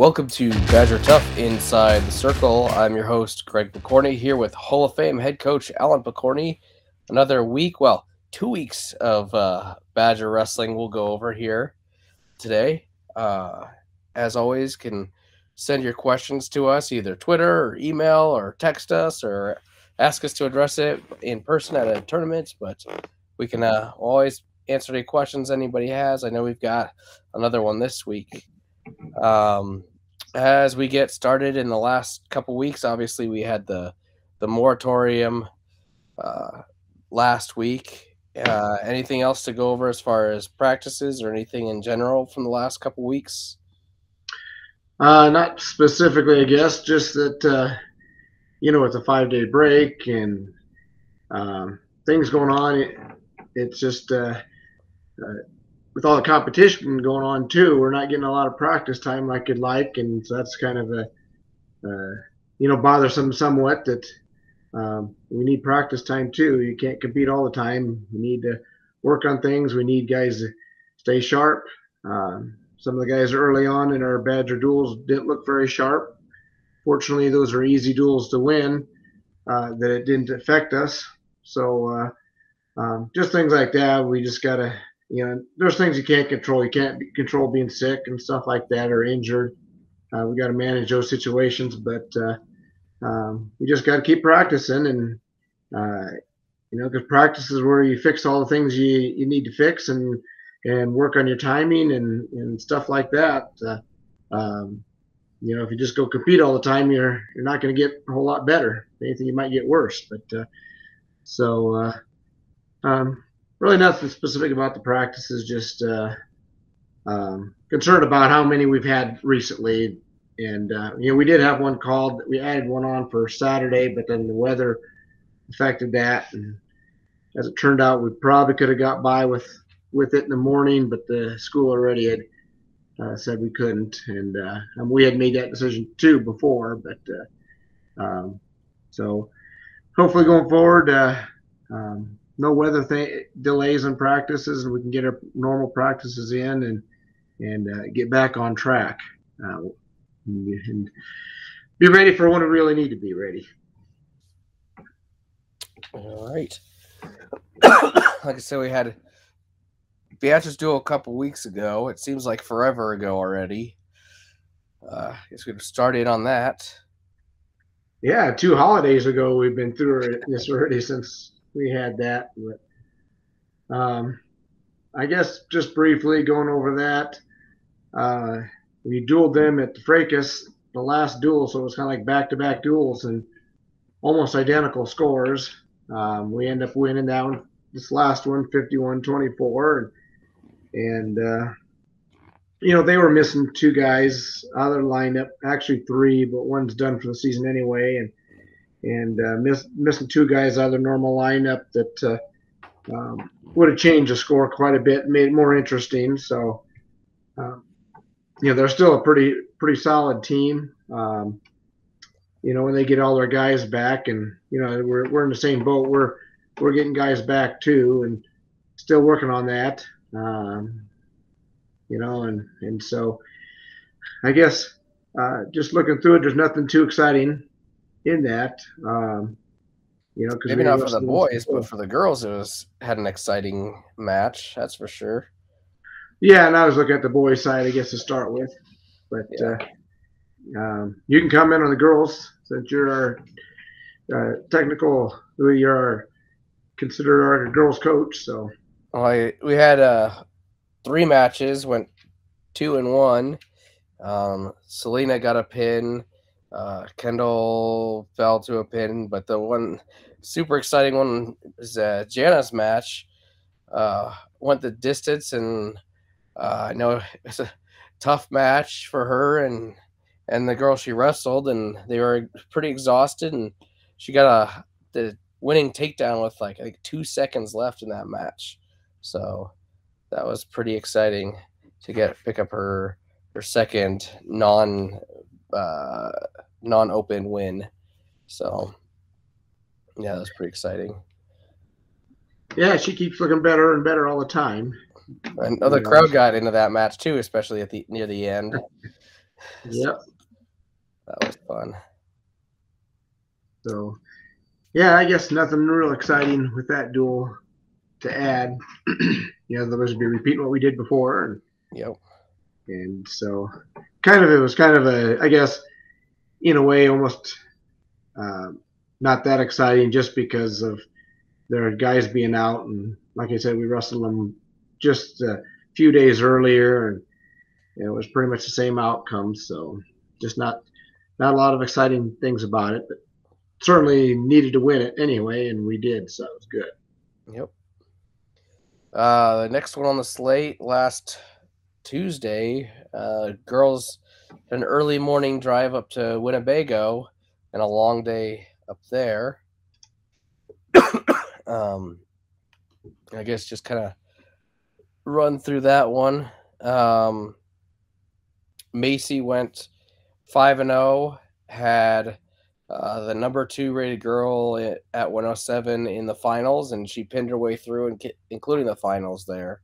welcome to Badger Tough Inside the Circle. I'm your host, Greg Picorni, here with Hall of Fame head coach Alan Picorni. Another week, well, two weeks of uh, Badger wrestling we'll go over here today. Uh, as always, can send your questions to us either Twitter or email or text us or ask us to address it in person at a tournament. But we can uh, always answer any questions anybody has. I know we've got another one this week. Um, as we get started in the last couple weeks, obviously we had the the moratorium uh, last week. Uh, anything else to go over as far as practices or anything in general from the last couple weeks? Uh, not specifically, I guess. Just that uh, you know it's a five day break and um, things going on. It, it's just uh, uh, with all the competition going on too, we're not getting a lot of practice time like you'd like, and so that's kind of a uh, you know bothersome somewhat that um, we need practice time too. You can't compete all the time. We need to work on things. We need guys to stay sharp. Um, some of the guys early on in our Badger duels didn't look very sharp. Fortunately, those are easy duels to win. Uh, that it didn't affect us. So uh, um, just things like that. We just gotta you know, there's things you can't control. You can't control being sick and stuff like that or injured. Uh, we got to manage those situations, but uh, um, we just got to keep practicing and uh, you know, because practice is where you fix all the things you, you need to fix and and work on your timing and, and stuff like that. Uh, um, you know, if you just go compete all the time, you're you're not going to get a whole lot better. If anything, you might get worse. But uh, so uh, um, really nothing specific about the practices, just uh, um, concerned about how many we've had recently. And, uh, you know, we did have one called, we added one on for Saturday, but then the weather affected that. And as it turned out, we probably could have got by with, with it in the morning, but the school already had uh, said we couldn't. And, uh, and we had made that decision too before, but uh, um, so hopefully going forward, uh, um, no weather th- delays in practices, and we can get our normal practices in and and uh, get back on track uh, and be ready for when we really need to be ready. All right. like I said, we had Beatrice Duel a couple weeks ago. It seems like forever ago already. Uh, I guess we've started on that. Yeah, two holidays ago we've been through this already since we had that. But um, I guess just briefly going over that, uh, we dueled them at the Fracas, the last duel, so it was kind of like back-to-back duels and almost identical scores. Um, we end up winning that one, this last one, 51-24, and, and uh, you know they were missing two guys other lineup, actually three, but one's done for the season anyway, and and uh, miss, missing two guys out of the normal lineup that uh, um, would have changed the score quite a bit, made it more interesting. So, um, you know, they're still a pretty pretty solid team. Um, you know, when they get all their guys back, and you know, we're we're in the same boat. We're we're getting guys back too, and still working on that. Um, you know, and and so I guess uh, just looking through it, there's nothing too exciting in that. Um, you know, maybe not for the boys, but for the girls, it was had an exciting match. That's for sure. Yeah, and I was looking at the boys' side, I guess, to start with. But yeah. uh, um, you can comment on the girls since you're our uh, technical, you're our considered our girls' coach. So, well, I, we had uh, three matches, went two and one. Um, Selena got a pin. Uh, Kendall fell to a pin, but the one super exciting one is uh, Jana's match. Uh, went the distance, and uh, I know it's a tough match for her and and the girl she wrestled, and they were pretty exhausted, and she got a the winning takedown with like like two seconds left in that match. So that was pretty exciting to get pick up her her second non uh, non-open win. So yeah, that's pretty exciting. Yeah, she keeps looking better and better all the time. And the crowd got into that match too, especially at the near the end. Yep. That was fun. So, yeah, I guess nothing real exciting with that duel to add. you know, there was be repeating what we did before, and Yep. and so kind of it was kind of a I guess in a way almost um, not that exciting just because of their guys being out and like I said we wrestled them just a few days earlier and it was pretty much the same outcome so just not not a lot of exciting things about it but certainly needed to win it anyway and we did so it was good Yep. Uh, the next one on the slate last Tuesday, uh, girls an early morning drive up to Winnebago and a long day up there. um, I guess just kind of run through that one. Um, Macy went five and zero, had uh, the number two rated girl at, at 107 in the finals, and she pinned her way through, and including the finals there.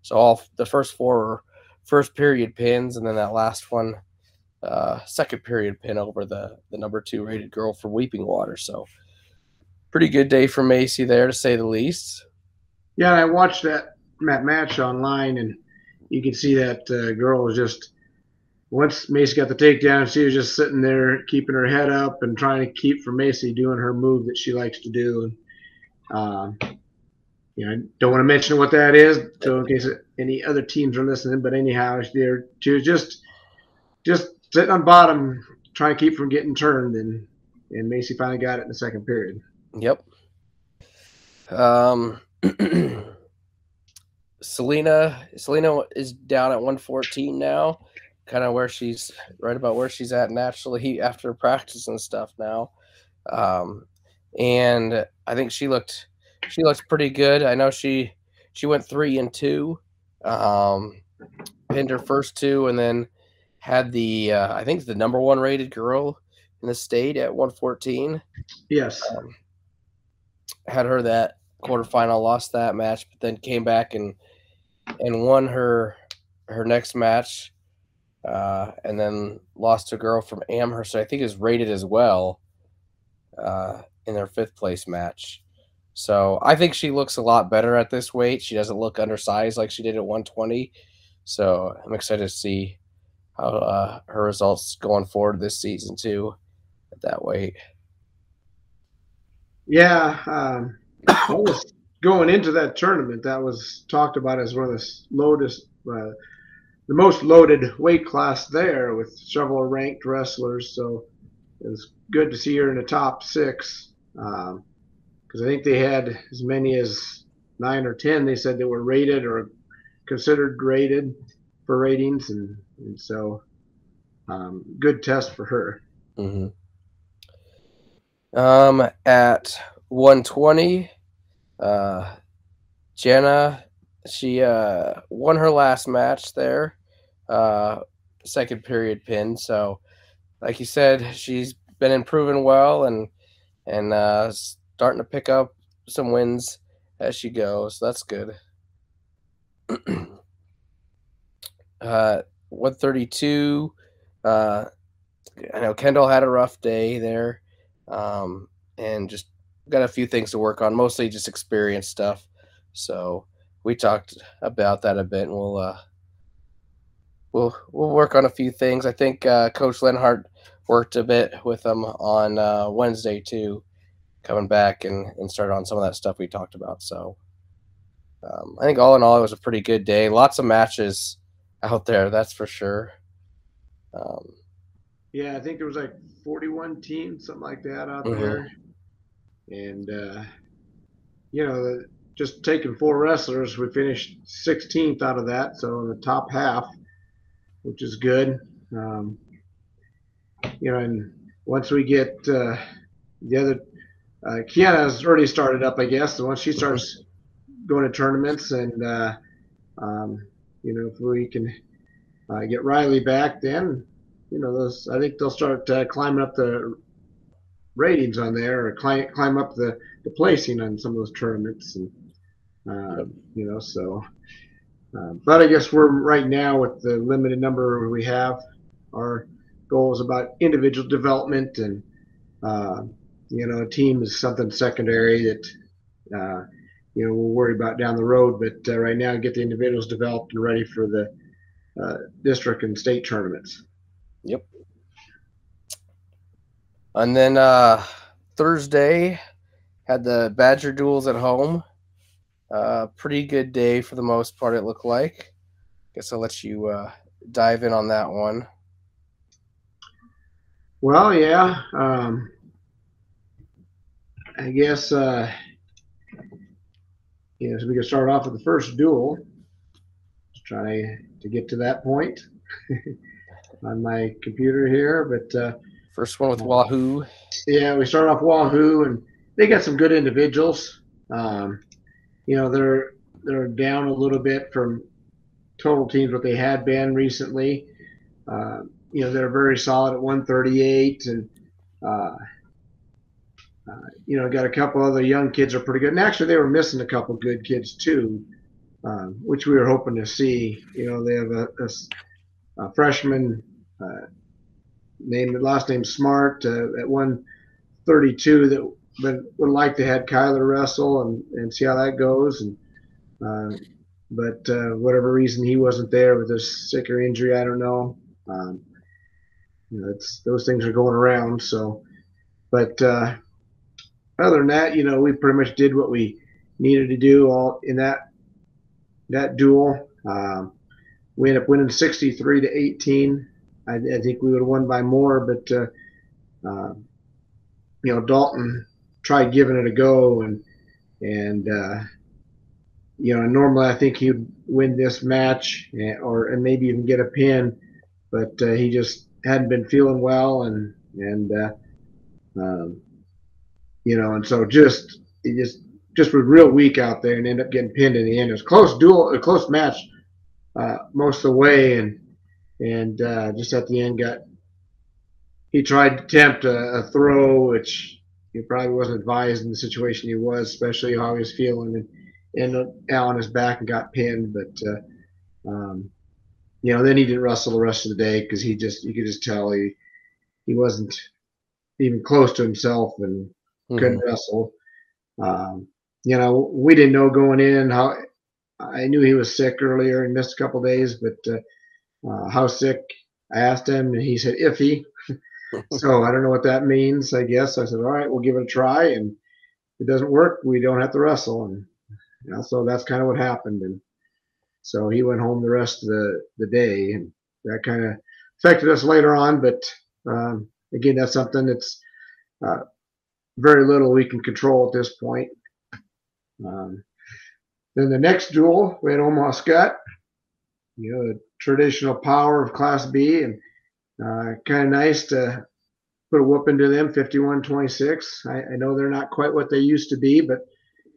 So all the first four were first period pins, and then that last one, uh, second period pin over the the number two rated girl for Weeping Water. So pretty good day for Macy there, to say the least. Yeah, I watched that match online, and you can see that uh, girl was just once Macy got the takedown, she was just sitting there keeping her head up and trying to keep from Macy doing her move that she likes to do. And um, you know, I don't want to mention what that is, so in case any other teams are listening. But anyhow, they're just just sitting on bottom, trying to keep from getting turned, and and Macy finally got it in the second period. Yep. Um. Selena Selena is down at 114 now kind of where she's right about where she's at naturally after practice and stuff now. Um, and I think she looked she looks pretty good. I know she she went three and two, um, pinned her first two, and then had the uh, I think the number one rated girl in the state at 114. Yes, um, had her that quarterfinal, lost that match, but then came back and and won her her next match uh, and then lost to a girl from Amherst. I think is rated as well uh, in their fifth place match. So I think she looks a lot better at this weight. She doesn't look undersized like she did at 120. So I'm excited to see how uh, her results going forward this season too at that weight. Yeah, um, going into that tournament, that was talked about as one of the lowest uh, the most loaded weight class there with several ranked wrestlers. So it was good to see her in the top six because I think they had as many as nine or ten. They said they were rated or considered rated for ratings, and, and so um, good test for her. Mm-hmm. Um, at 120, uh, Jenna she uh, won her last match there, uh, second period pin. So, like you said, she's been improving well and and uh, starting to pick up some wins as she goes. That's good. uh, 132. Uh, I know Kendall had a rough day there, um, and just got a few things to work on, mostly just experience stuff. So we talked about that a bit, and we'll uh, we'll we'll work on a few things. I think uh, Coach Lenhart worked a bit with them on uh, Wednesday too, coming back and and started on some of that stuff we talked about. So um, I think all in all, it was a pretty good day. Lots of matches out there, that's for sure. Um, yeah, I think there was like 41 teams, something like that out mm-hmm. there, and uh, you know just taking four wrestlers, we finished 16th out of that, so in the top half, which is good. Um, you know, and once we get uh, the other, uh, Kiana's already started up, I guess. Once she starts going to tournaments, and uh, um, you know, if we can uh, get Riley back, then you know, those I think they'll start uh, climbing up the ratings on there, or climb climb up the, the placing on some of those tournaments and uh, you know, so. Uh, but I guess we're right now with the limited number we have our goal is about individual development, and uh, you know, a team is something secondary that uh, you know we'll worry about down the road. But uh, right now, get the individuals developed and ready for the uh, district and state tournaments. Yep. And then uh, Thursday had the Badger duels at home. Uh, pretty good day for the most part. It looked like. Guess I'll let you uh, dive in on that one. Well, yeah. Um, I guess uh, yeah, so we can start off with the first duel. Just try to get to that point on my computer here, but uh, first one with Wahoo. Yeah, we start off Wahoo, and they got some good individuals. Um, you know, they're they're down a little bit from total teams what they had been recently. Uh, you know, they're very solid at 138, and uh, uh, you know, got a couple other young kids are pretty good. And actually, they were missing a couple good kids too, um, which we were hoping to see. You know, they have a, a, a freshman uh, named last name Smart uh, at 132 that but would like to have Kyler wrestle and, and see how that goes. And uh, but uh, whatever reason he wasn't there with his sick or injury, I don't know. Um, you know, it's those things are going around. So, but uh, other than that, you know, we pretty much did what we needed to do all in that that duel. Um, we ended up winning 63 to 18. I, I think we would have won by more, but uh, uh, you know, Dalton tried giving it a go, and and uh, you know, normally I think he'd win this match eh, or and maybe even get a pin, but uh, he just hadn't been feeling well, and and uh, um, you know, and so just he just just was real weak out there and ended up getting pinned in the end. It was close duel, a close match uh, most of the way, and and uh, just at the end got he tried to attempt a, a, throw, which he probably wasn't advised in the situation he was, especially how he was feeling, and and out on his back and got pinned. But uh, um, you know, then he didn't wrestle the rest of the day because he just you could just tell he he wasn't even close to himself, and mm-hmm. couldn't wrestle. Um, you know, we didn't know going in how. I knew he was sick earlier and missed a couple days, but uh, uh, how sick? I asked him, and he said iffy. so I don't know what that means. I guess I said, all right, we'll give it a try, and if it doesn't work, we don't have to wrestle. And you know, so that's kind of what happened. And so he went home the rest of the the day, and that kind of affected us later on. But um, again, that's something that's uh, very little we can control at this point. Um, then the next duel, we had Omaha Skutt, you know, the traditional power of Class B, and uh, kind of nice to put a whoop into them, 51-26. I, I, know they're not quite what they used to be, but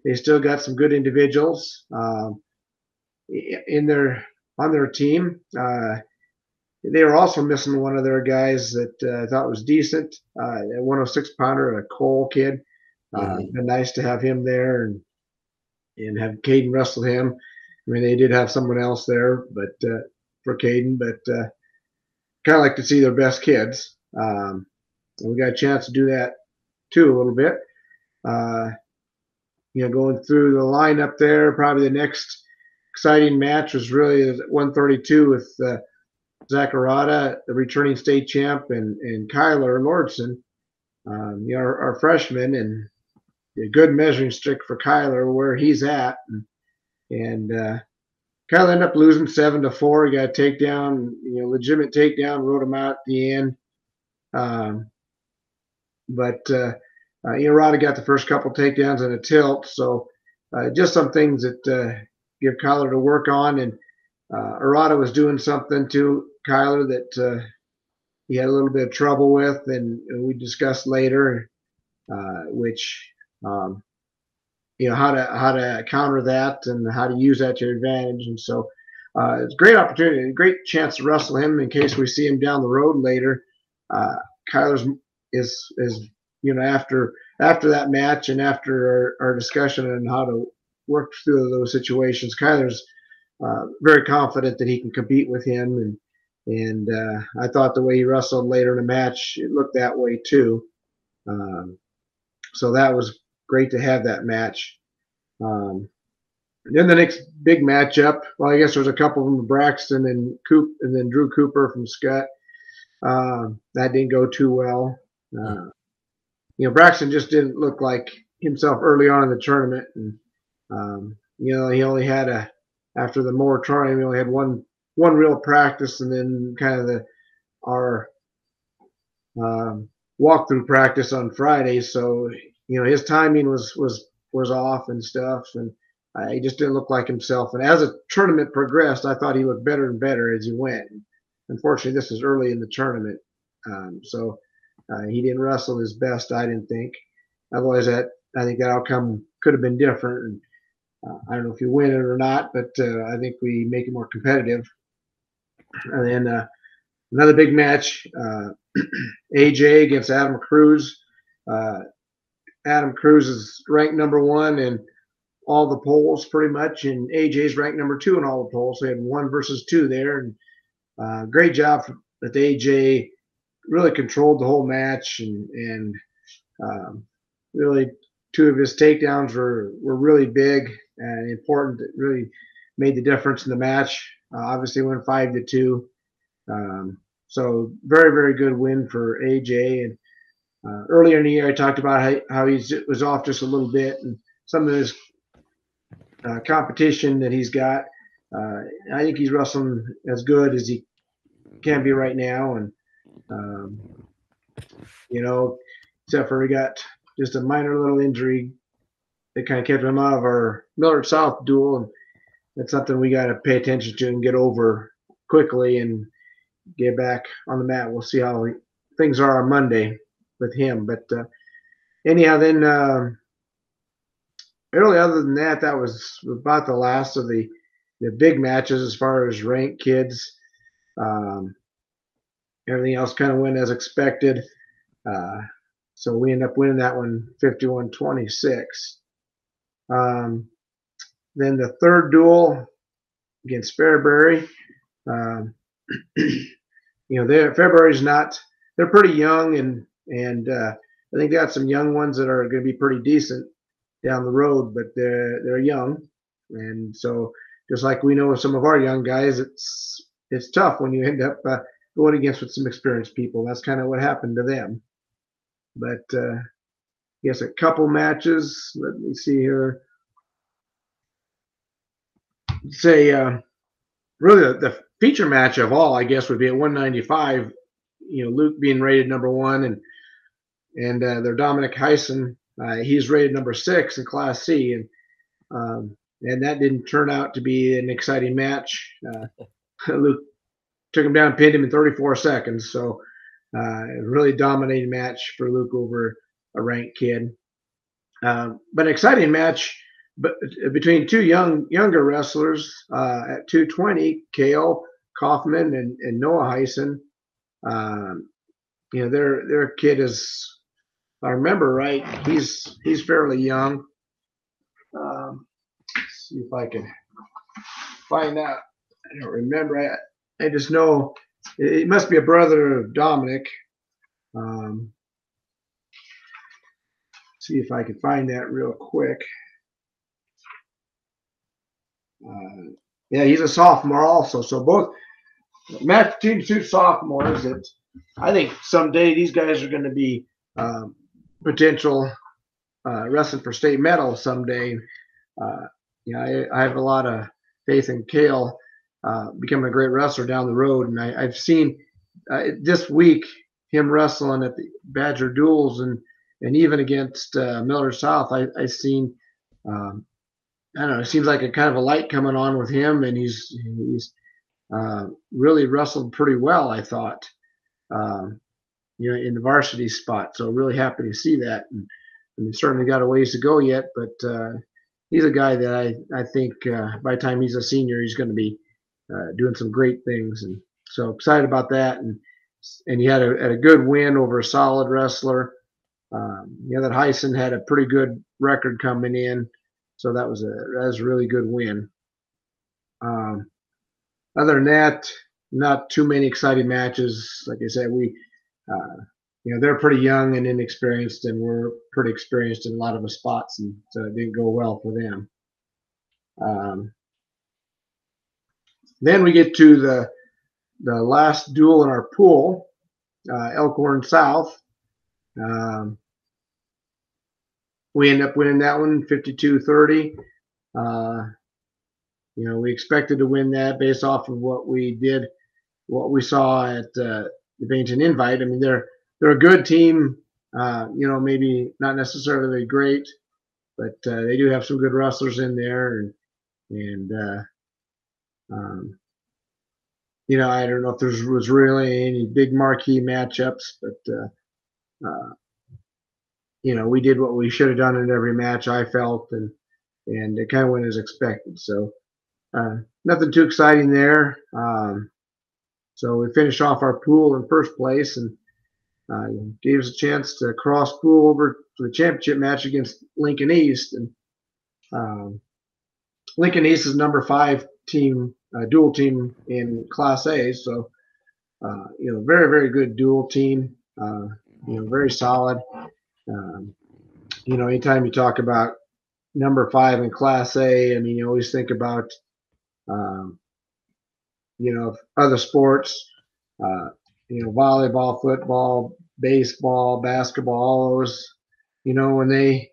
they still got some good individuals um, in their on their team. Uh, they were also missing one of their guys that uh, I thought was decent, uh, a 106 pounder, a Cole kid. Uh, mm-hmm. Been nice to have him there and and have Caden wrestle him. I mean, they did have someone else there, but uh, for Caden, but uh, kind of like to see their best kids. Um, and we got a chance to do that too a little bit. Uh, you know, going through the lineup there, probably the next exciting match was really 132 with Zach Arata, the returning state champ, and, and Kyler Lordson, um, you know, our, our freshman, and a good measuring stick for Kyler where he's at. And, and uh, Kyler ended up losing seven to four. He got a takedown, you know, legitimate takedown, wrote him out at the end. Um, but uh, uh, you know, Rada got the first couple takedowns and a tilt, so uh, just some things that uh, give Kyler to work on. And uh, Arata was doing something to Kyler that uh, he had a little bit of trouble with, and, we discussed later, uh, which um, you know how to how to counter that and how to use that to your advantage. And so uh, it's a great opportunity, a great chance to wrestle him in case we see him down the road later. Uh, Kyler's is is you know after after that match and after our, our discussion on how to work through those situations, Kyler's uh, very confident that he can compete with him and and uh, I thought the way he wrestled later in the match, it looked that way too. Um, so that was great to have that match. Um, then the next big matchup, well, I guess there was a couple of them: Braxton and Coop, and then Drew Cooper from Skutt. Uh, that didn't go too well. Uh, you know, Braxton just didn't look like himself early on in the tournament, and um, you know, he only had a after the moratorium, we only had one one real practice, and then kind of the our um, walkthrough practice on Friday. So you know, his timing was was was off and stuff, and uh, he just didn't look like himself. And as the tournament progressed, I thought he looked better and better as he went. Unfortunately, this is early in the tournament, um, so uh, he didn't wrestle his best. I didn't think. Otherwise, that I think that outcome could have been different. And I don't know if you win it or not, but uh, I think we make it more competitive. And then uh, another big match: AJ uh, against Adam Cruz. Uh, Adam Cruz is ranked number one in all the polls pretty much, and AJ's ranked number two in all the polls. So we had one versus two there, and uh, great job that AJ really controlled the whole match, and and um, really two of his takedowns were were really big and important. It really made the difference in the match. Uh, obviously, went five to two. Um, so very very good win for AJ and uh, earlier in the year, I talked about how, how he was off just a little bit and some of his uh, competition that he's got. Uh, I think he's wrestling as good as he can be right now. And, um, you know, except for he got just a minor little injury that kind of kept him out of our Millard South duel. And that's something we got to pay attention to and get over quickly and get back on the mat. We'll see how things are on Monday with him. But uh, anyhow, then uh, really, other than that, that was about the last of the the big matches as far as ranked kids. Um, everything else kind of went as expected. Uh, so we end up winning that one 51 26. Um, then the third duel against Fairbury. Um, you know, Fairbury's not, they're pretty young and and uh, I think they got some young ones that are going to be pretty decent down the road, but they're they're young, and so just like we know some of our young guys, it's it's tough when you end up uh, going against with some experienced people. That's kind of what happened to them. But uh, yes, a couple matches. Let me see here. Say, uh, really, the, the feature match of all, I guess, would be at 195. You know, Luke being rated number one and and uh, their Dominic Heisen, uh, he's rated number six in Class C, and um, and that didn't turn out to be an exciting match. Uh, Luke took him down, pinned him in 34 seconds, so uh, really dominating match for Luke over a ranked kid. Um, but an exciting match, but between two young younger wrestlers uh, at 220, Kale Kaufman and, and Noah Heisen. Um, you know, their their kid is I remember right, he's he's fairly young. Um, see if I can find out. I don't remember. I, I just know it must be a brother of Dominic. Um, see if I can find that real quick. Uh, yeah, he's a sophomore also. So both match between two sophomores. That I think someday these guys are going to be um, potential uh, wrestling for state medal someday. Uh, I, I, have a lot of faith in Kale uh, becoming a great wrestler down the road, and I, have seen uh, this week him wrestling at the Badger duels and and even against uh, Millard South. I, I've seen. Um, I don't know. It seems like a kind of a light coming on with him, and he's he's uh, really wrestled pretty well. I thought. Um, you know, in the varsity spot. So really happy to see that. And, and certainly got a ways to go yet, but uh, he's a guy that I, I think by the time he's a senior, he's going to be uh, doing some great things. And so excited about that. And and he had a, had a good win over a solid wrestler. Um, you know that Heisen had a pretty good record coming in, so that was a that was a really good win. Um, other than that, not too many exciting matches. Like I said, we, uh, you know, they're pretty young and inexperienced, and we're pretty experienced in a lot of the spots, and so it didn't go well for them. Um, then we get to the the last duel in our pool, uh, Elkhorn South. Um, we end up winning that one 52-30. Uh, you know, we expected to win that based off of what we did, what we saw at uh, the Bennington Invite. I mean, they're they're a good team. Uh, you know, maybe not necessarily great, but uh, they do have some good wrestlers in there, and and uh, um, you know, I don't know if there was really any big marquee matchups, but uh, uh, you know, we did what we should have done in every match. I felt, and and it kind of went as expected. So uh, nothing too exciting there. Um, so we finished off our pool in first place and uh, gave us a chance to cross pool over to the championship match against Lincoln East. And um, Lincoln East is number five team, uh, dual team in Class A. So, uh, you know, very, very good dual team. Uh, you know, very solid. Um, you know, anytime you talk about number five in Class A, I mean, you always think about, um, you know, other sports, uh, you know, volleyball, football, baseball, basketball, all those, you know, when they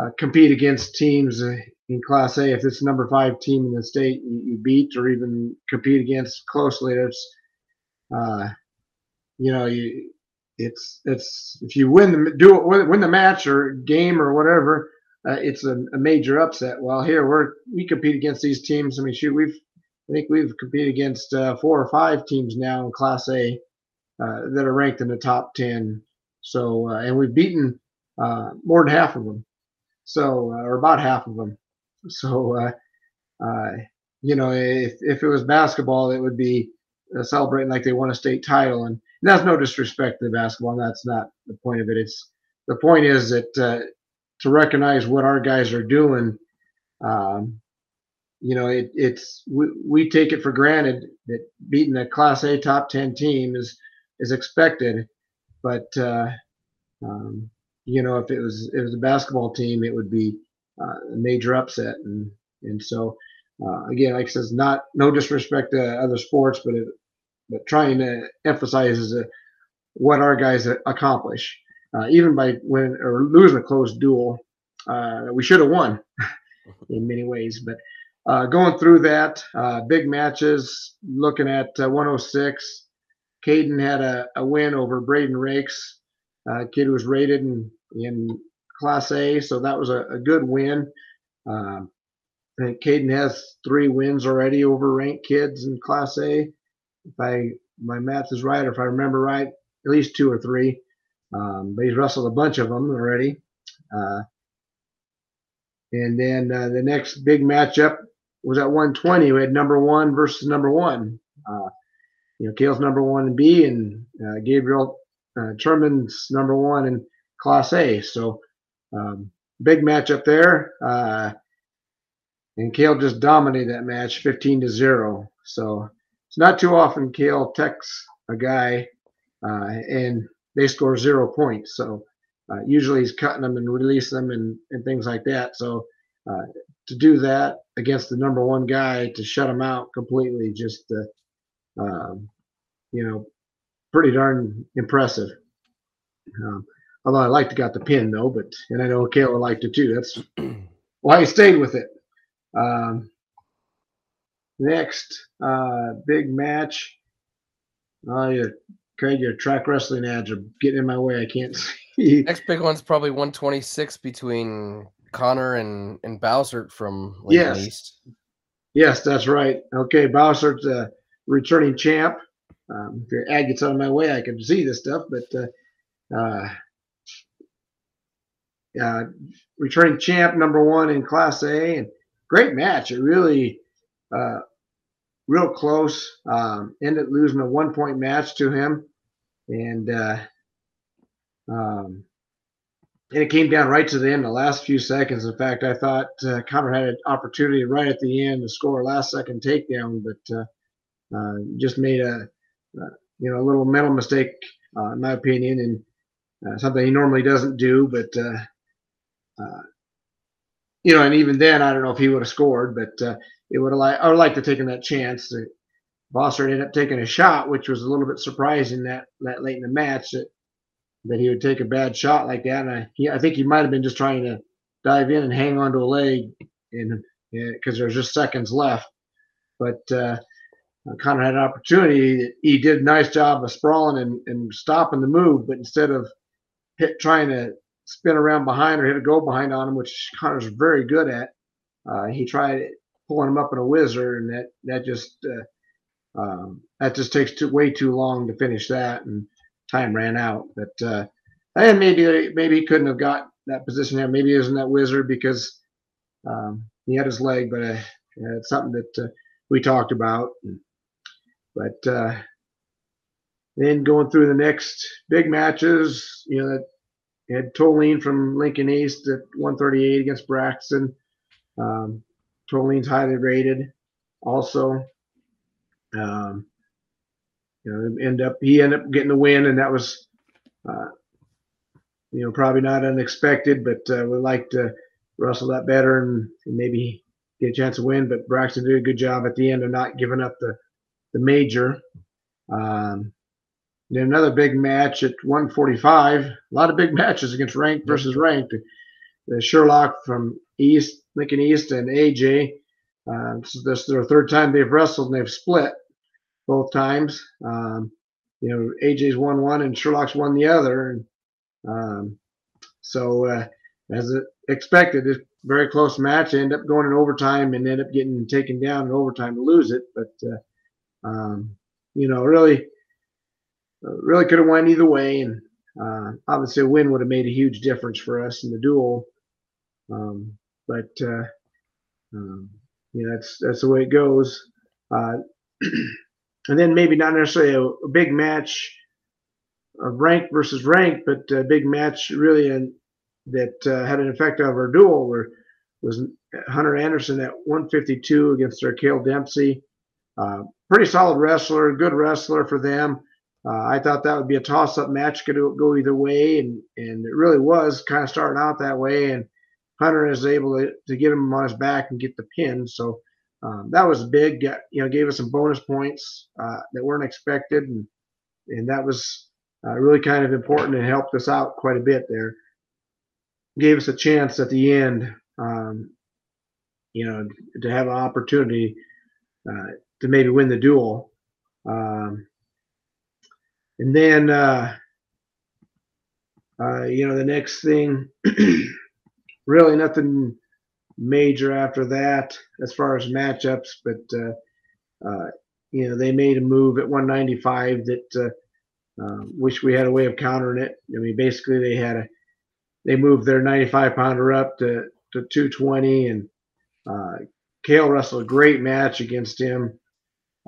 uh, compete against teams in Class A, if it's number five team in the state you, you beat or even compete against closely, it's, uh, you know, you it's it's if you win the do win the match or game or whatever, uh, it's a, a, major upset. Well, here we're we compete against these teams. I mean, shoot, we've I think we've competed against uh, four or five teams now in Class A uh, that are ranked in the top ten. So uh, and we've beaten uh, more than half of them. So uh, or about half of them. So you know, if if it was basketball, it would be celebrating like they won a state title and that's no disrespect to basketball. That's not the point of it. It's the point is that uh, to recognize what our guys are doing. Um, you know, it, it's we, we take it for granted that beating a Class A top ten team is is expected, but uh, um, you know, if it was it was a basketball team, it would be uh, a major upset, and and so uh, again, like I says, not no disrespect to other sports, but it, but trying to emphasize uh, what our guys accomplish. Uh, even by winning or losing a close duel, uh, we should have won in many ways. But uh, going through that, uh, big matches, looking at uh, 106, Caden had a, a, win over Braden Rakes. Kid was rated in, in Class A, so that was a, a good win. Um, I think Caden has three wins already over ranked kids in Class A if I my math is right, or if I remember right, at least two or three. Um, but he's wrestled a bunch of them already. Uh, and then uh, the next big matchup was at 120. We had number one versus number one. Uh, you know, Kale's number one in B, and uh, Gabriel uh, Truman's number one in Class A. So um, big matchup there. Uh, and Kale just dominated that match, 15 to zero. So it's not too often Kale texts a guy uh, and they score zero points. So uh, usually he's cutting them and releasing them and, and things like that. So uh, to do that against the number one guy to shut him out completely, just uh, um, you know, pretty darn impressive. Um, although I liked got the pin though, but and I know Kayla liked it too. That's why he stayed with it. Um, Next, uh, big match. Oh, yeah, Craig, your track wrestling ads are getting in my way. I can't see. Next big one's probably 126 between Connor and and Bowser from Lincoln yes. East. Yes, that's right. Okay, Bowser's a returning champ. Um, if your ad gets out of my way, I can see this stuff, but uh, uh, uh, returning champ number one in Class A, and great match. It really uh, real close. Um, ended losing a one point match to him, and uh, um, and it came down right to the end, the last few seconds. In fact, I thought uh, Connor had an opportunity right at the end to score a last second takedown, but uh, uh, just made a, uh, you know, a little mental mistake, uh, in my opinion, and uh, something he normally doesn't do. But you know, and even then, I don't know if he would have scored, but it would have like I would like to taken that chance. Bossert ended up taking a shot, which was a little bit surprising that that late in the match that that he would take a bad shot like that. And I, he, I think he might have been just trying to dive in and hang onto a leg, and because there's just seconds left. But uh, Connor had an opportunity. He did a nice job of sprawling and, and stopping the move, but instead of hit, trying to spin around behind or hit a go behind on him, which Connor's very good at, uh, he tried pulling him up in a whizzer, and that that just uh, um, that just takes too, way too long to finish that, and time ran out. But uh, and maybe maybe he couldn't have got that position there. Maybe he was in that whizzer because um, he had his leg, but uh, it's something that uh, we talked about. But uh, then going through the next big matches, you know, that had Tolene from Lincoln East at 138 against Braxton. Um, Tolene's highly rated. Also, um, you know, end up he ended up getting the win, and that was, uh, you know, probably not unexpected, but uh, we like to wrestle that better and, and, maybe get a chance to win. But Braxton did a good job at the end of not giving up the the major. Um, then another big match at 145. A lot of big matches against ranked versus ranked. The Sherlock from East, Lincoln East, and AJ. Uh, this is their third time they've wrestled and they've split both times. Um, you know, AJ's won one and Sherlock's won the other. And um, so, uh, as expected, it's very close match. End up going in overtime and end up getting taken down in overtime to lose it. But, uh, um, you know, really, really could have won either way. And uh, obviously, a win would have made a huge difference for us in the duel. Um, but, uh, um, that's, that's the way it goes. Uh, and then maybe not necessarily a, a big match of rank versus rank, but a big match really in, that uh, had an effect on our duel were, was Hunter Anderson at 152 against Cale Dempsey. Uh, pretty solid wrestler, good wrestler for them. Uh, I thought that would be a toss-up match, could go either way, and and it really was kind of starting out that way. And Hunter is able to, to get him on his back and get the pin. So um, that was big. You know, gave us some bonus points uh, that weren't expected, and and that was uh, really kind of important and helped us out quite a bit there. Gave us a chance at the end, um, you know, to have an opportunity uh, to maybe win the duel. Um, and then, uh, uh, you know, the next thing, really nothing major after that as far as matchups, but uh, uh, you know they made a move at 195 that uh, uh, wish we had a way of countering it. I mean, basically they had a they moved their 95 pounder up to to 220, and uh, Kale wrestled a great match against him.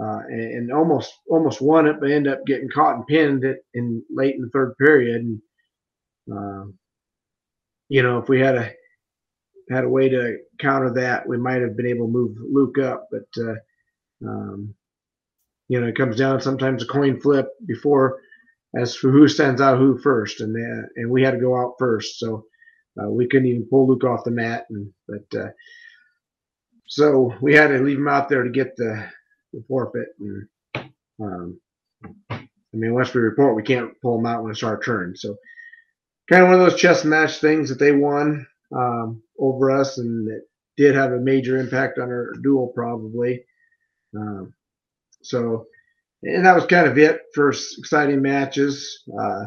Uh, and, and, almost almost won it, but ended up getting caught and pinned it in late in the third period. And uh, you know, if we had a had a way to counter that, we might have been able to move Luke up. But uh, um, you know, it comes down sometimes a coin flip before as for who sends out who first, and uh, and we had to go out first, so uh, we couldn't even pull Luke off the mat. And but uh, so we had to leave him out there to get the, the forfeit. And um, I mean, once we report, we can't pull them out when it's our turn. So kind of one of those chess match things that they won um, over us, and it did have a major impact on our duel, probably. Um, so, and that was kind of it for exciting matches. Uh,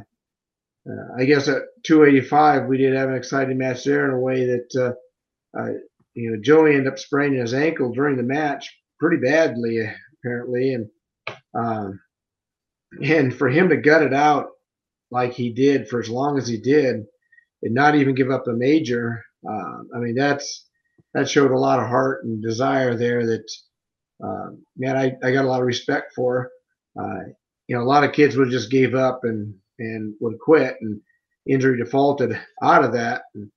uh, I guess at 285 we did have an exciting match there in a way that uh, you know Joey ended up spraining his ankle during the match pretty badly apparently, and um, and for him to gut it out like he did for as long as he did and not even give up a major. Uh, I mean, that's that showed a lot of heart and desire there. That uh, man, I, I got a lot of respect for. Uh, you know, a lot of kids would just gave up and and would quit, and injury defaulted out of that, and,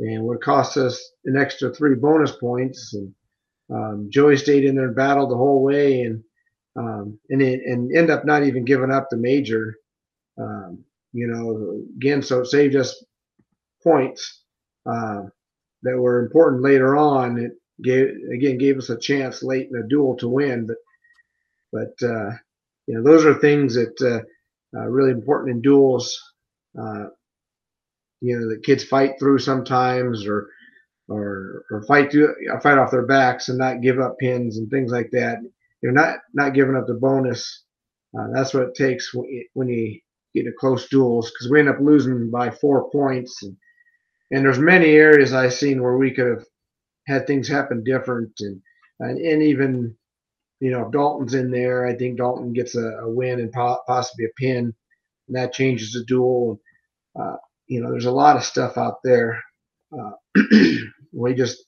and would cost us an extra three bonus points. And um, Joey stayed in there and battled the whole way, and um, and it, and end up not even giving up the major. Um, you know, again, so it saved us points uh, that were important later on. It gave again gave us a chance late in the duel to win, but but uh, you know those are things that uh, uh really important in duels. Uh, you know, the kids fight through sometimes, or or or fight to fight off their backs and not give up pins and things like that. You're not not giving up the bonus. Uh, that's what it takes when you, when you get to close duels because we end up losing by four points. And, and there's many areas I've seen where we could have had things happen different and and, and even you know if Dalton's in there, I think Dalton gets a, a win and po- possibly a pin, and that changes the duel. Uh, you know, there's a lot of stuff out there. Uh, we just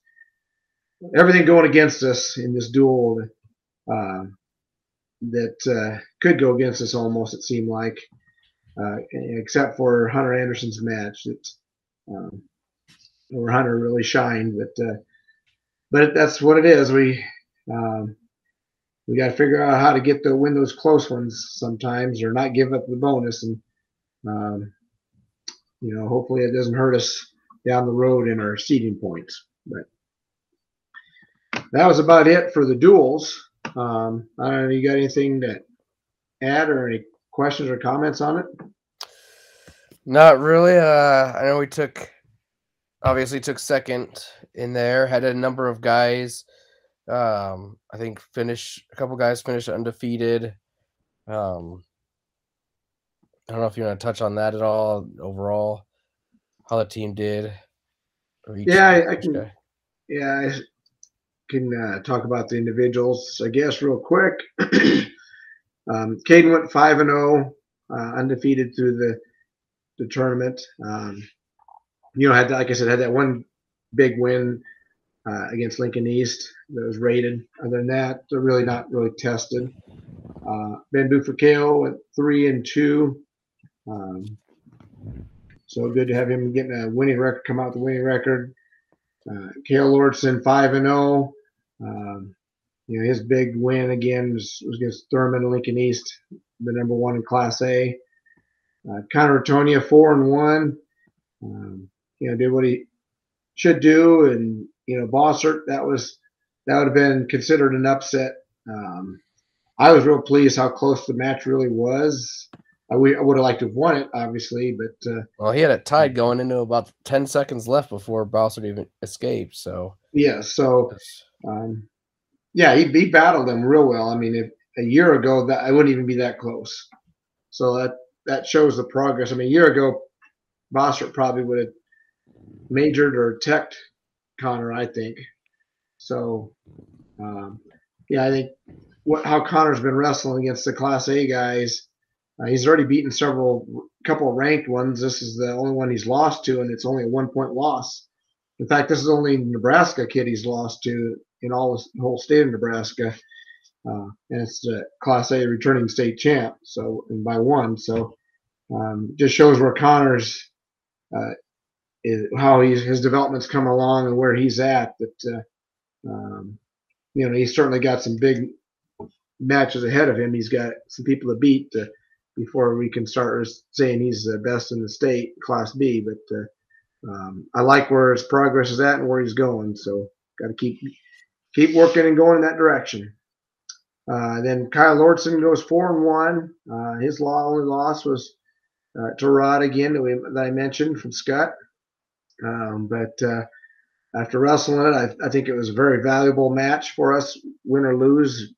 everything going against us in this duel uh, that uh, could go against us almost. It seemed like, uh, except for Hunter Anderson's match, that um, where Hunter really shined. But uh, but that's what it is. We um, we got to figure out how to get to win those close ones sometimes, or not give up the bonus. And um, you know, hopefully, it doesn't hurt us down the road in our seeding points. But that was about it for the duels. Um, I don't know. You got anything to add or any questions or comments on it? Not really. Uh, I know we took obviously took second in there. Had a number of guys. Um, I think finish a couple guys finished undefeated. Um, I don't know if you want to touch on that at all overall, how the team did. Yeah, I, I can. Guy. Yeah, I can uh, talk about the individuals, I guess, real quick. um, Caden went five and zero, oh, uh, undefeated through the the tournament. Um, you know, had like I said, had that one big win uh, against Lincoln East that was rated. Other than that, they're really not really tested. Uh, ben Bufakeo went three and two. Um, so good to have him getting a winning record, come out with a winning record. Uh, Kale Lordson five and zero. Oh. Um, you know his big win again was, was against Thurman Lincoln East, the number one in Class A. Uh, Connor Tonia four and one. Um, you know, did what he should do. And, you know, Bossert, that was, that would have been considered an upset. Um, I was real pleased how close the match really was. I, w- I would have liked to have won it, obviously, but uh, well, he had it tied going into about ten seconds left before Bossert even escaped. So yeah, so um, yeah, he, he battled them real well. I mean, if, a year ago that I wouldn't even be that close. So that that shows the progress. I mean, a year ago, Bossert probably would have majored or teched Connor, I think. So, um, yeah, I think what how Connor's been wrestling against the Class A guys. Uh, he's already beaten several, couple of ranked ones. This is the only one he's lost to, and it's only a one point loss. In fact, this is only Nebraska kid he's lost to in all the whole state of Nebraska. Uh, and it's the Class A returning state champ. So, and by one. So, um, just shows where Connor's uh, is, how he's, his development's come along and where he's at. That uh, um, you know he's certainly got some big matches ahead of him. He's got some people to beat to, before we can start saying he's the best in the state, Class B. But uh, um, I like where his progress is at and where he's going. So got to keep keep working and going in that direction. Uh, then Kyle Lordson goes four and one. Uh, his only loss was uh, to Rod again that, we, that I mentioned from Skutt. Um, but uh, after wrestling it, I, I, think it was a very valuable match for us, win or lose.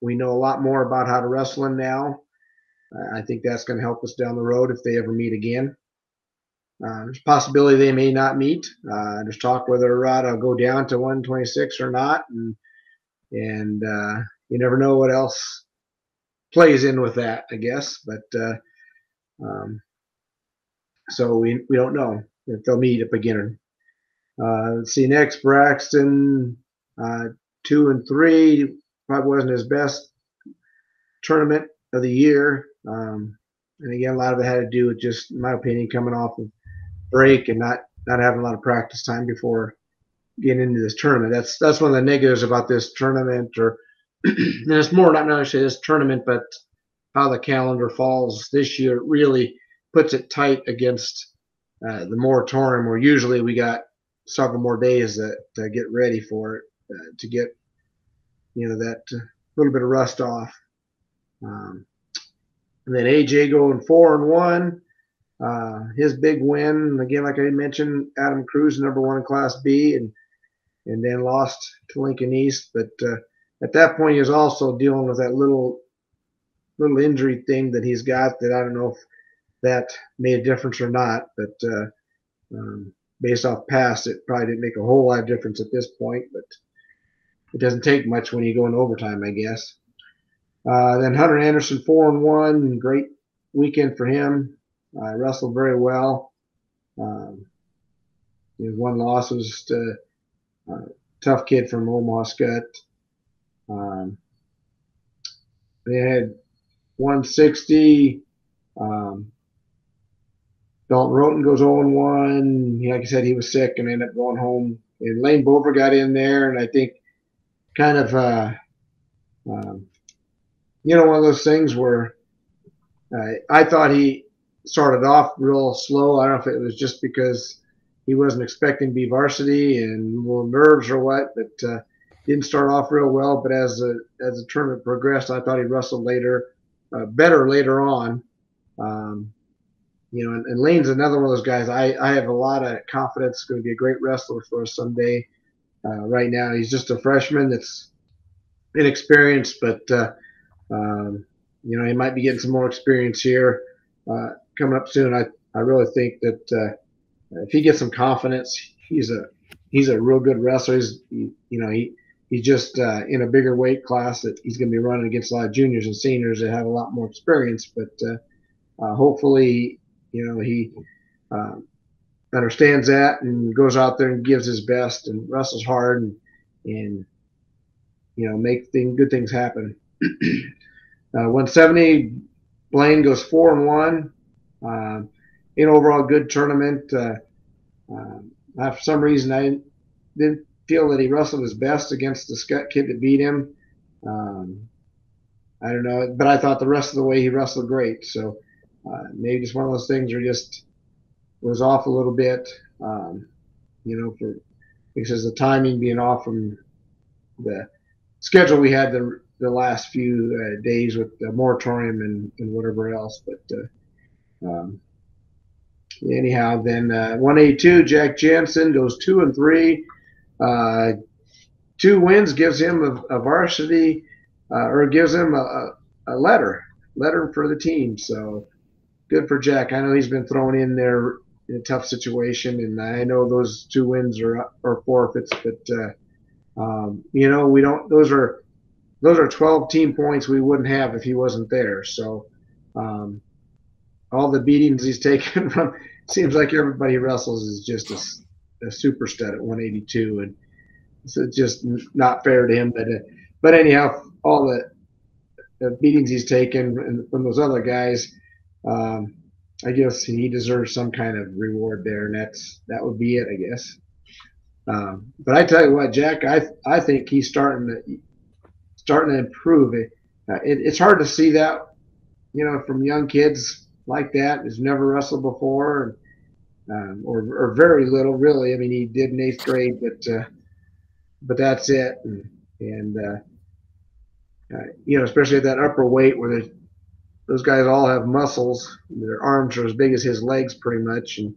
We know a lot more about how to wrestle him now. I think that's going to help us down the road if they ever meet again. Uh, there's a possibility they may not meet. Uh, there's talk whether Rod will go down to 126 or not, and and uh, you never know what else plays in with that, I guess. But uh, um, so we we don't know if they'll meet up again. Uh, let's see, next Braxton, uh, two and three, probably wasn't his best tournament of the year. Um, and again, a lot of it had to do with just, my opinion, coming off of break and not not having a lot of practice time before getting into this tournament. That's that's one of the negatives about this tournament or and it's more not necessarily this tournament, but how the calendar falls this year really puts it tight against uh, the moratorium, where usually we got several more days to, to get ready for it, uh, to get you know that uh, little bit of rust off. Um, and then AJ going four and one. Uh, his big win again, like I mentioned, Adam Cruz number one in Class B, and and then lost to Lincoln East. But uh, at that point, he was also dealing with that little little injury thing that he's got. That I don't know if that made a difference or not. But uh, um, based off past, it probably didn't make a whole lot of difference at this point. But it doesn't take much when you go in overtime, I guess. Uh, then Hunter Anderson, four and one, great weekend for him. Uh, wrestled very well. Um, his one loss was to tough kid from Omaha Skutt. Um, they had 160. Um, Dalton Roten goes 0 1. Like I said, he was sick and ended up going home. And Lane Bover got in there, and I think kind of, uh, um, you know, one of those things where uh, I thought he started off real slow. I don't know if it was just because he wasn't expecting to be varsity and little nerves or what, but uh, didn't start off real well. But as the as the tournament progressed, I thought he wrestled later, uh, better later on. Um, you know, and, and, Lane's another one of those guys. I, I have a lot of confidence. Going to be a great wrestler for us someday. Uh, right now, he's just a freshman that's inexperienced, but uh, um, you know he might be getting some more experience here uh, coming up soon. I I really think that uh, if he gets some confidence, he's a he's a real good wrestler. He's he, you know he he's just uh, in a bigger weight class that he's going to be running against a lot of juniors and seniors that have a lot more experience. But uh, uh, hopefully, you know, he uh, understands that and goes out there and gives his best and wrestles hard and and you know make thing, good things happen. Uh, 170, Blaine goes four and one. Uh, in overall good tournament. Uh, for some reason, I didn't feel that he wrestled his best against the Skutt kid that beat him. Um, I don't know, but I thought the rest of the way he wrestled great. So uh, maybe just one of those things where just was off a little bit. Um, you know, for because the timing being off from the schedule we had the the last few uh, days with the moratorium and, and whatever else. But uh, um, anyhow, then uh, 182 Jack Jensen goes two and three. Uh, two wins gives him a, a varsity uh, or gives him a, a, letter, letter for the team. So good for Jack. I know he's been thrown in there in a tough situation, and I know those two wins are are forfeits, but uh, um, you know we don't. Those are those are 12 team points we wouldn't have if he wasn't there. So um, all the beatings he's taken from seems like everybody wrestles is just a a super stud at 182, and it's just not fair to him. But uh, but anyhow, all the, the beatings he's taken from those other guys, um, I guess he deserves some kind of reward there, and that's that would be it, I guess. Um, but I tell you what, Jack, I I think he's starting to starting to improve. It, uh, it it's hard to see that, you know, from young kids like that who's never wrestled before. Um, or, or very little, really. I mean, he did in eighth grade, but uh, but that's it. And, and uh, uh, you know, especially at that upper weight where those guys all have muscles. Their arms are as big as his legs, pretty much. And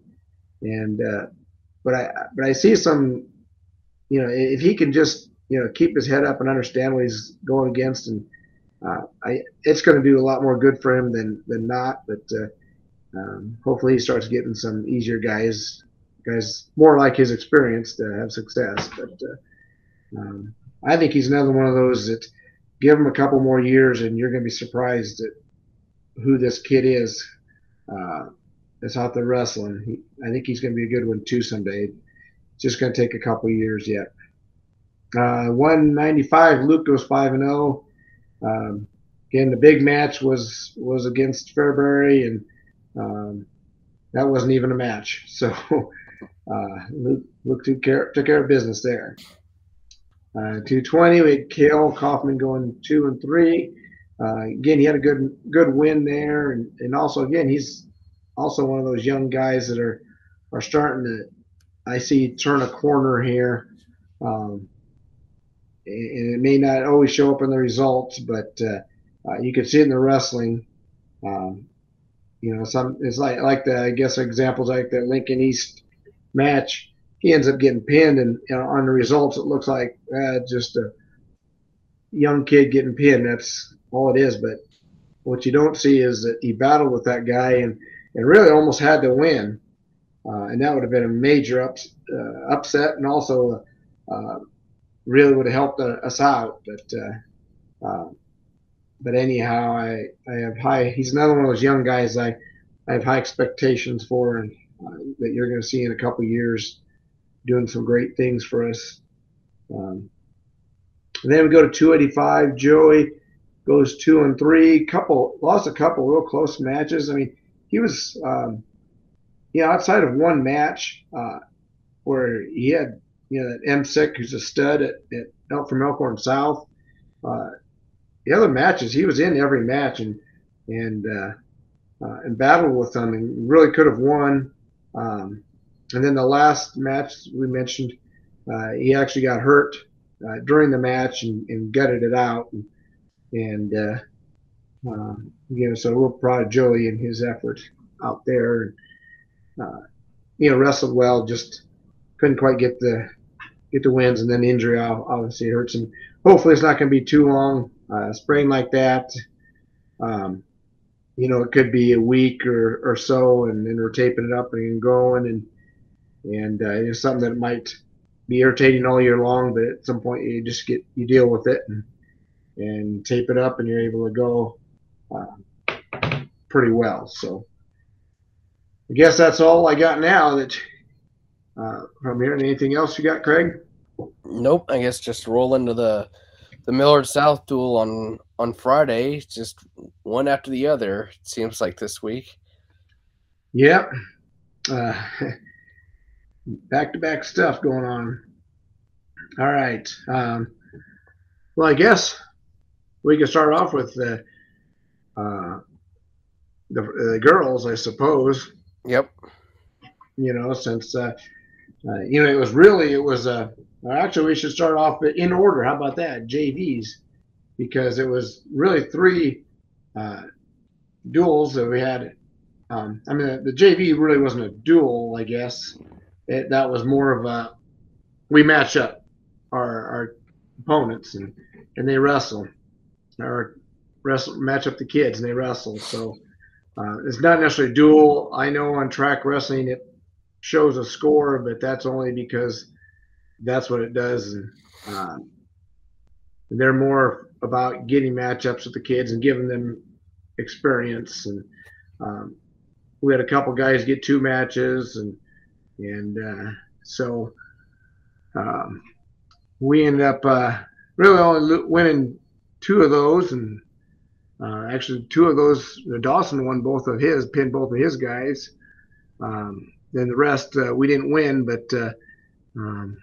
and uh, but I but I see some, you know, if he can just you know keep his head up and understand what he's going against, and uh, I it's going to do a lot more good for him than than not. But uh, um, hopefully he starts getting some easier guys, guys more like his experience to have success. But uh, um, I think he's another one of those that give him a couple more years and you're going to be surprised at who this kid is uh, that's out there wrestling. He, I think he's going to be a good one too someday. Just going to take a couple years yet. Uh, 195, Luke goes 5 and 0. Um, again, the big match was was against Fairbury, and um, that wasn't even a match. So uh, Luke, Luke took, care, took care of business there. Uh, 220, we had Kale Kaufman going two and three. Uh, again, he had a good good win there, and, and also again, he's also one of those young guys that are are starting to, I see, turn a corner here. Um, and it may not always show up in the results, but uh, uh, you can see it in the wrestling. Um, you know, some it's like like the I guess examples like the Lincoln East match. He ends up getting pinned, and you know, on the results, it looks like uh, just a young kid getting pinned. That's all it is. But what you don't see is that he battled with that guy and, and really almost had to win. Uh, and that would have been a major ups, uh, upset and also uh, really would have helped us out. But uh, uh, but anyhow, I, I have high. He's another one of those young guys I, I have high expectations for, and uh, that you're going to see in a couple years doing some great things for us. Um, and then we go to 285. Joey goes two and three. Couple lost a couple real close matches. I mean, he was, um, outside of one match uh, where he had, you know, that M Sick who's a stud at, at out from Elkhorn South. Uh, the other matches, he was in every match and and uh, uh, and battled with them and really could have won. Um, and then the last match we mentioned, uh, he actually got hurt uh, during the match and, and gutted it out. And, and uh, you know, so real proud of Joey and his effort out there. Uh, you know, wrestled well, just couldn't quite get the get the wins, and then injury obviously hurts him. Hopefully, it's not going to be too long. Uh, sprain like that, um, you know, it could be a week or, or so, and then we're taping it up and going, and and uh, it's something that might be irritating all year long, but at some point you just get you deal with it and and tape it up, and you're able to go uh, pretty well. So I guess that's all I got now. That uh, from here, And anything else you got, Craig? Nope. I guess just roll into the the Millard South duel on on Friday, just one after the other. It seems like this week. Yep. back to back stuff going on. All right. Um, well, I guess we can start off with the uh, the, the girls, I suppose. Yep. You know, since uh, uh, you know it was really it was a uh, actually we should start off in order. How about that JVs? Because it was really three uh, duels that we had. Um, I mean, the, the JV really wasn't a duel, I guess. It, that was more of a we match up our, our opponents and and they wrestle or wrestle match up the kids and they wrestle. So uh, it's not necessarily a duel. I know on track wrestling it shows a score, but that's only because that's what it does. And um, they're more about getting matchups with the kids and giving them experience. And um, we had a couple guys get two matches, and and uh, so um, we ended up uh, really only winning two of those, and uh, actually two of those. Dawson won both of his, pinned both of his guys. Um, then the rest uh, we didn't win, but uh, um,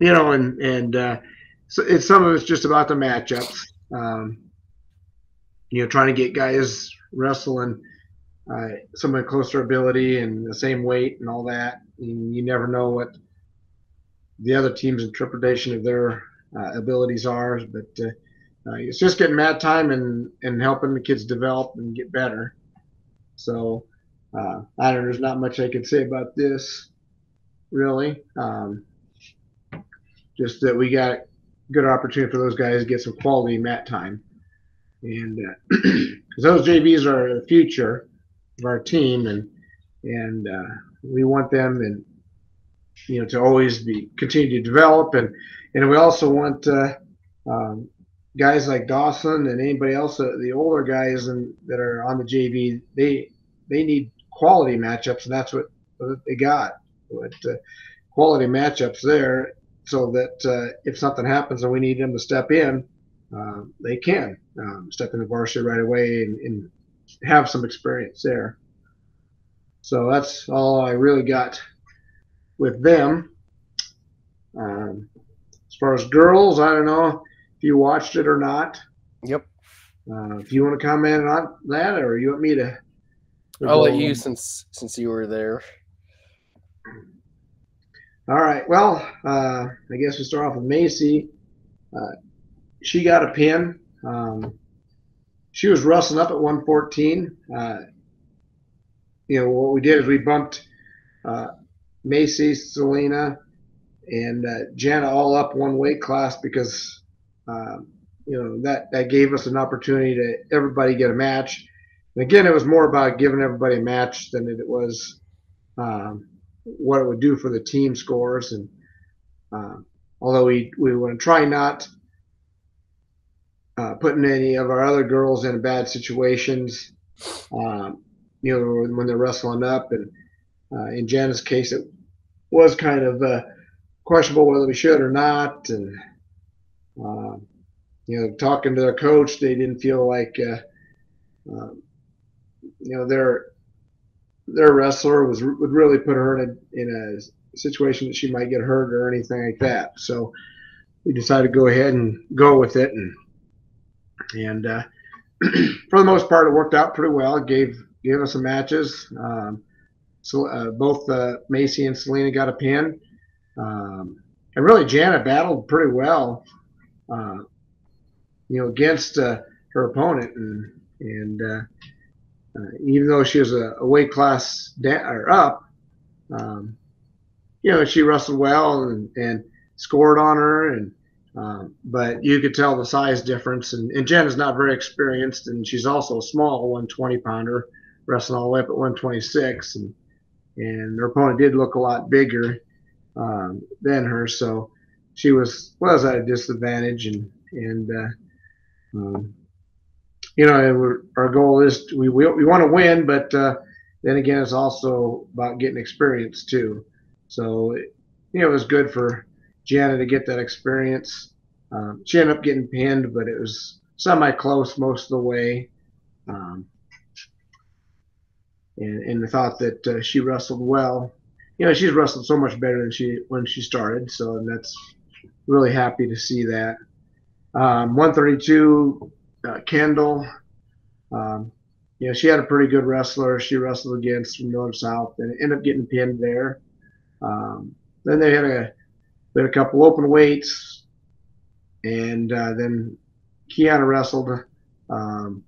you know, and and uh, so it's some of it's just about the matchups. Um, you know, trying to get guys wrestling uh, of the closer ability and the same weight and all that. And you never know what the other team's interpretation of their uh, abilities are, but uh, uh, it's just getting mat time and, and helping the kids develop and get better. So uh, I don't. There's not much I can say about this, really. Um, just that we got good opportunity for those guys to get some quality mat time, and because uh, those JVs are the future of our team, and and uh, we want them and you know to always be continue to develop, and and we also want uh, um, guys like Dawson and anybody else, uh, the older guys and that are on the JV, they they need quality matchups, and that's what, what they got. But uh, quality matchups there, so that uh, if something happens and we need them to step in, uh, they can um, step in the varsity right away and, and, have some experience there. So that's all I really got with them. Um, as far as girls, I don't know if you watched it or not. Yep. Uh, if you want to comment on that, or you want me to? I'll let you since since you were there. All right. Well, uh, I guess we start off with Macy. Uh, she got a pin. Um, she was wrestling up at 114. Uh, you know what we did is we bumped uh, Macy, Selena, and uh, Jana all up one weight class because um, you know that that gave us an opportunity to everybody get a match. And again, it was more about giving everybody a match than it was um, what it would do for the team scores. And uh, although we we want to try not uh, putting any of our other girls in bad situations, um, you know, when they're wrestling up, and uh, in Jana's case, it was kind of uh, questionable whether we should or not, and um, you know, talking to their coach, they didn't feel like, uh, um, you know, their their wrestler was would really put her in a in a situation that she might get hurt or anything like that. So we decided to go ahead and go with it, and and uh, for the most part, it worked out pretty well. It gave gave us some matches. Um, so uh, both uh, Macy and Selena got a pin, um, and really Jana battled pretty well. Uh, you know, against uh, her opponent, and and uh, even though she was a, a weight class da- or up, um, you know, she wrestled well and, and scored on her, and um, but you could tell the size difference. And, and Jen is not very experienced, and she's also a small 120 pounder, wrestling all the way up at 126, and and her opponent did look a lot bigger um, than her, so she was was at a disadvantage, and and uh, um, you know, our goal is we we, we want to win, but uh, then again, it's also about getting experience too. So, you know, it was good for Jana to get that experience. Um, she ended up getting pinned, but it was semi-close most of the way. Um, and, and the thought that uh, she wrestled well. You know, she's wrestled so much better than she when she started, so that's really happy to see that. Um, 132, uh, Kendall. Um, you know, she had a pretty good wrestler. She wrestled against from North South and ended up getting pinned there. Um, then they had a they had a couple open weights, and uh, then Kiana wrestled um,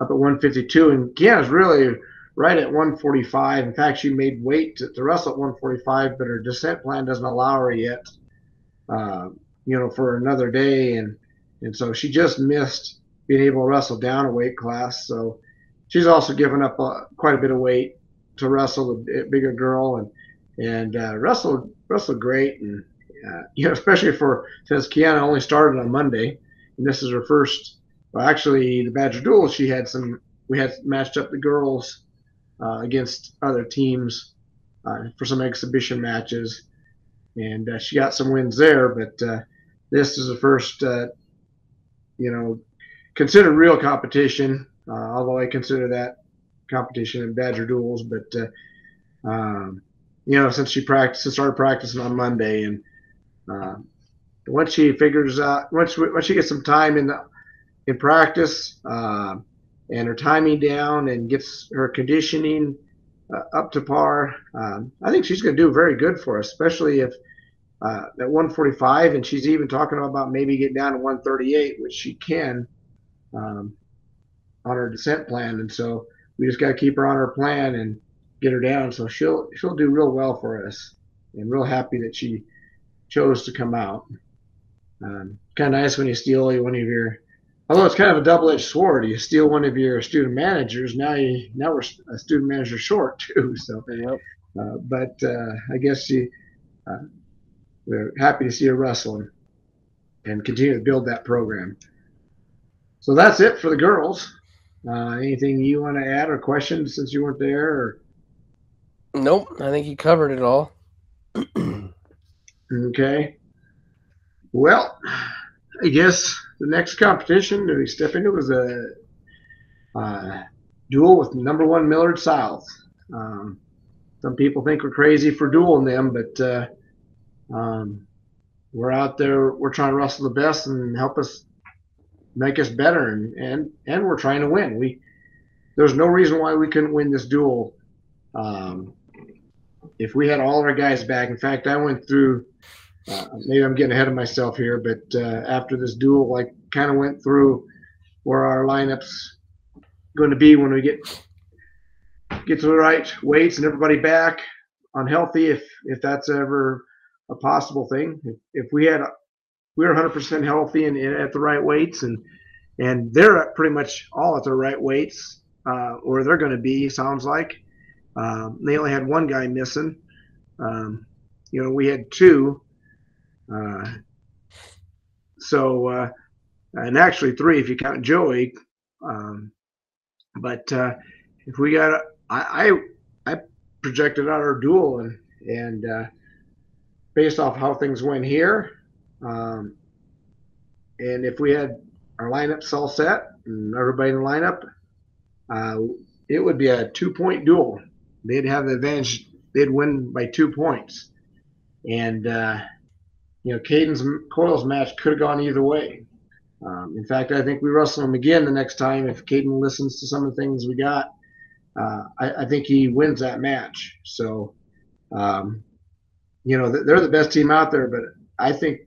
up at 152, and Kiana's really right at 145. In fact, she made weight to, to wrestle at 145, but her descent plan doesn't allow her yet. Uh, you know, for another day, and and so she just missed being able to wrestle down a weight class. So she's also given up uh, quite a bit of weight to wrestle a bigger girl, and and uh, wrestled wrestled great, and uh, you know, especially for since Kiana only started on Monday, and this is her first. Well, actually, the Badger Duel, she had some. We had matched up the girls uh, against other teams uh, for some exhibition matches, and uh, she got some wins there. But uh, this is the first, you know, considered real competition. Uh, although I consider that competition in Badger duels, but uh, um, you know, since she practiced, started practicing on Monday, and uh, once she figures out, once once she gets some time in the in practice uh, and her timing down and gets her conditioning uh, up to par, um, I think she's going to do very good for us, especially if uh, at 145, and she's even talking about maybe getting down to 138, which she can um, on her descent plan. And so we just got to keep her on her plan and get her down. So she'll she'll do real well for us, and real happy that she chose to come out. Um, kind of nice when you steal one of your, although it's kind of a double-edged sword. You steal one of your student managers. Now you now we're a student manager short too. So, yep. uh, but uh, I guess you Uh, we're happy to see her wrestling and continue to build that program. So that's it for the girls. Uh, anything you want to add or questions since you weren't there? Or? Nope, I think you covered it all. okay. Well, I guess the next competition that we step into was a uh, duel with number one Millard South. Um, some people think we're crazy for dueling them, but uh, um, we're out there. We're trying to wrestle the best and help us make us better, and and and we're trying to win. We there's no reason why we couldn't win this duel. Um, if we had all our guys back, in fact, I went through. Uh, maybe I'm getting ahead of myself here, but uh, after this duel, I kind of went through where our lineups going to be when we get get to the right weights and everybody back on healthy, if if that's ever a possible thing. If, if we had we were 100% healthy and, and, at the right weights, and and they're pretty much all at the right weights, uh, or they're going to be. Sounds like um, they only had one guy missing. Um, you know, we had two. Uh, so, uh, and actually three if you count Joey. Um, but uh, if we got, I, I, I projected out our duel and and uh, based off how things went here, um, and if we had our lineups all set and everybody in the lineup, uh, it would be a two-point duel. They'd have the advantage. They'd win by two points, and uh, you know, Caden's Coils match could have gone either way. Um, in fact, I think we wrestle him again the next time if Caden listens to some of the things we got. Uh, I, I, think he wins that match. So, um, you know, they're the best team out there, but I think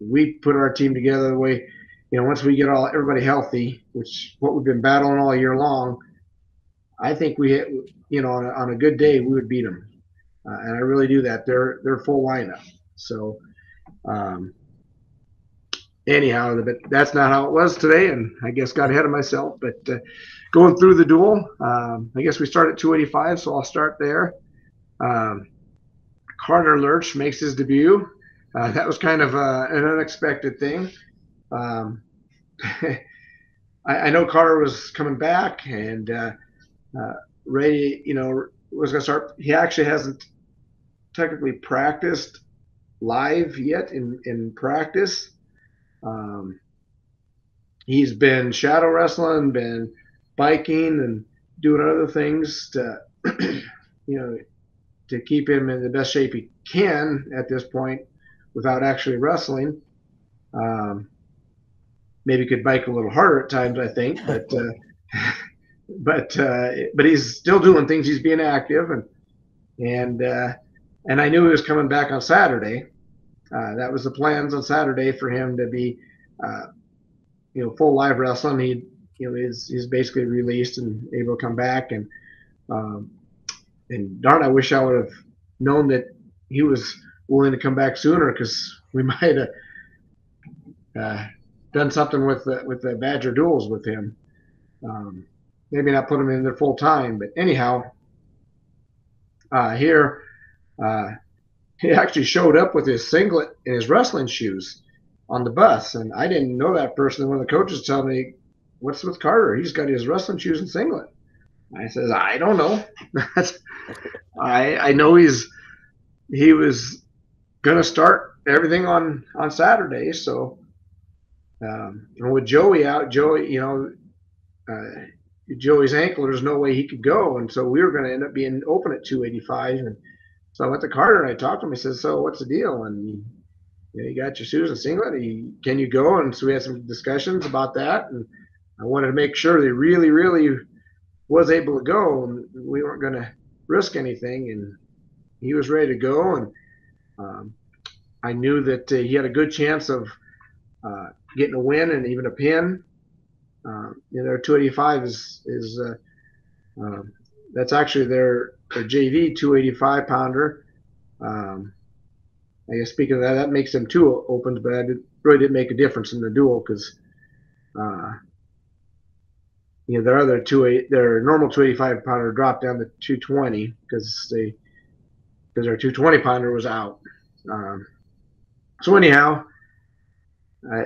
we put our team together the way, you know, once we get all everybody healthy, which what we've been battling all year long, I think we, hit, you know, on a, on a good day we would beat them, uh, and I really do that. They're they're full lineup. So, um, anyhow, but that's not how it was today, and I guess got ahead of myself. But uh, going through the duel, um, I guess we start at 285, so I'll start there. Um, Carter Lurch makes his debut. Uh, that was kind of uh, an unexpected thing. Um, I, I, know Carter was coming back and uh, uh Ray, you know, was going to start. He actually hasn't technically practiced live yet in, in practice. Um, he's been shadow wrestling, been biking, and doing other things to, you know, to keep him in the best shape he can at this point without actually wrestling. Um, maybe could bike a little harder at times, I think, but uh, but uh, but he's still doing things. He's being active, and and uh, and I knew he was coming back on Saturday. Uh, that was the plans on Saturday for him to be, uh, you know, full live wrestling. He, you know, he's he's basically released and able to come back. And um, and darn, I wish I would have known that he was willing to come back sooner because we might have uh, done something with the with the Badger duels with him. Um, maybe not put him in there full time, but anyhow, uh, here. Uh, he actually showed up with his singlet and his wrestling shoes on the bus, and I didn't know that person. One of the coaches told me, "What's with Carter? He's got his wrestling shoes and singlet." I says, "I don't know. I I know he's he was gonna start everything on on Saturday, so." Um, and with Joey out, Joey, you know, uh, Joey's ankle, there's no way he could go, and so we were going to end up being open at 285, and so I went to Carter and I talked to him. He says, "So what's the deal?" And you, know, you got your shoes and singlet. He, can you go? And so we had some discussions about that. And I wanted to make sure that really, really was able to go, and we weren't going to risk anything. And he was ready to go. And um, I knew that uh, he had a good chance of uh, getting a win and even a pin. Uh, you know, 285 is is uh, um, that's actually their a JV 285 pounder. Um, I guess speaking of that, that makes them two opens, but I really didn't make a difference in the duel because, uh, you know, their other two their normal 285 pounder dropped down to 220 because they because their 220 pounder was out. Um, so anyhow, I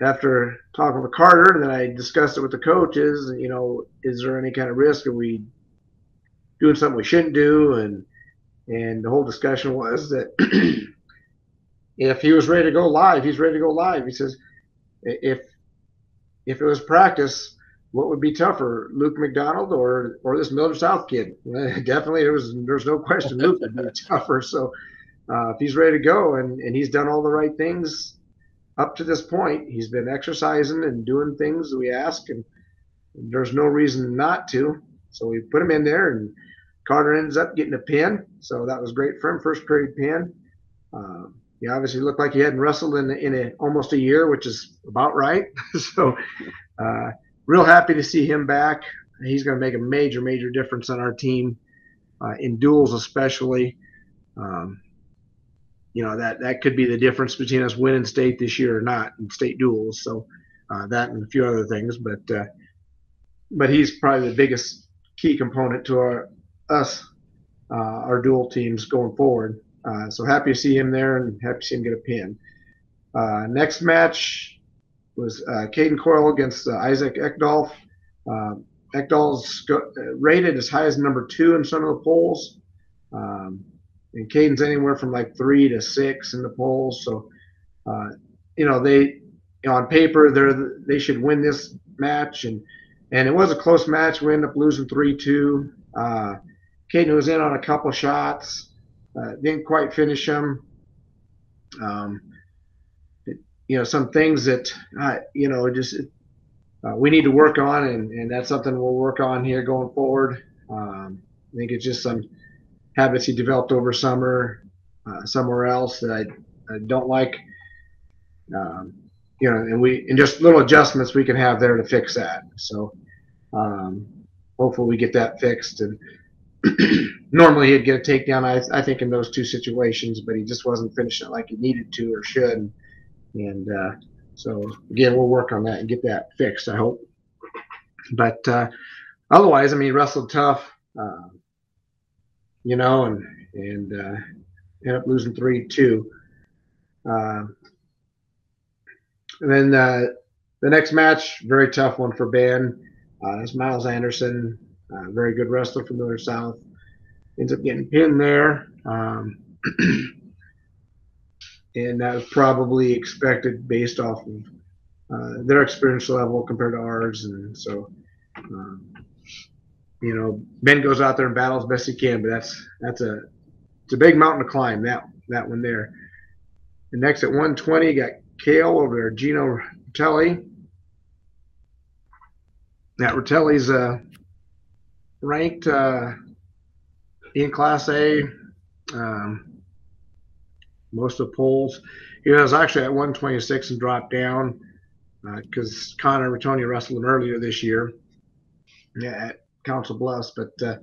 after talking with Carter, and then I discussed it with the coaches. You know, is there any kind of risk? Are we doing something we shouldn't do, and and the whole discussion was that if he was ready to go live, he's ready to go live. He says, if if it was practice, what would be tougher, Luke McDonald or or this Millard South kid? Definitely, there was there's no question Luke would be tougher. So uh, if he's ready to go and, and he's done all the right things up to this point, he's been exercising and doing things we ask, and, and there's no reason not to. So we put him in there, and Carter ends up getting a pin. So that was great for him, first period pin. Uh, he obviously looked like he hadn't wrestled in in a, almost a year, which is about right. so, uh, real happy to see him back. He's going to make a major, major difference on our team uh, in duels, especially. Um, you know that that could be the difference between us winning state this year or not in state duels. So uh, that and a few other things, but uh, but he's probably the biggest key component to our us uh, our dual teams going forward. Uh, so happy to see him there and happy to see him get a pin. Uh, next match was uh, Caden Coyle against uh, Isaac Ekdolf. Uh, Ekdolf's go- rated as high as number two in some of the polls. Um, and Caden's anywhere from like three to six in the polls. So, uh, you know, they, you know, on paper, they're, they should win this match. And, and it was a close match. We ended up losing 3 2. Uh, Caden was in on a couple shots. Uh, didn't quite finish them. Um, you know, some things that uh, you know just uh, we need to work on, and, and that's something we'll work on here going forward. Um, I think it's just some habits he developed over summer uh, somewhere else that I, I don't like. Um, you know, and we and just little adjustments we can have there to fix that. So um, hopefully we get that fixed and normally he'd get a takedown. I, I think in those two situations, but he just wasn't finishing it like he needed to or should. And uh, so again, we'll work on that and get that fixed. I hope. But uh, otherwise, I mean, wrestled tough, uh, you know, and and uh, ended up losing three two. Uh, and then uh, the next match, very tough one for Ben. Uh, Miles Anderson, very good wrestler from Millard South. Ends up getting pinned there. Um, and that was probably expected based off of uh, their experience level compared to ours. And so, um, you know, Ben goes out there and battles best he can, but that's that's a it's a big mountain to climb. That that one there. And next at 120, got Kale over there, Gino Ratelli. That Ratelli's uh, ranked uh, in Class A. Um, most of the polls. He was actually at 126 and dropped down because uh, Connor Ratoni wrestled him earlier this year at Council Bluffs. But uh,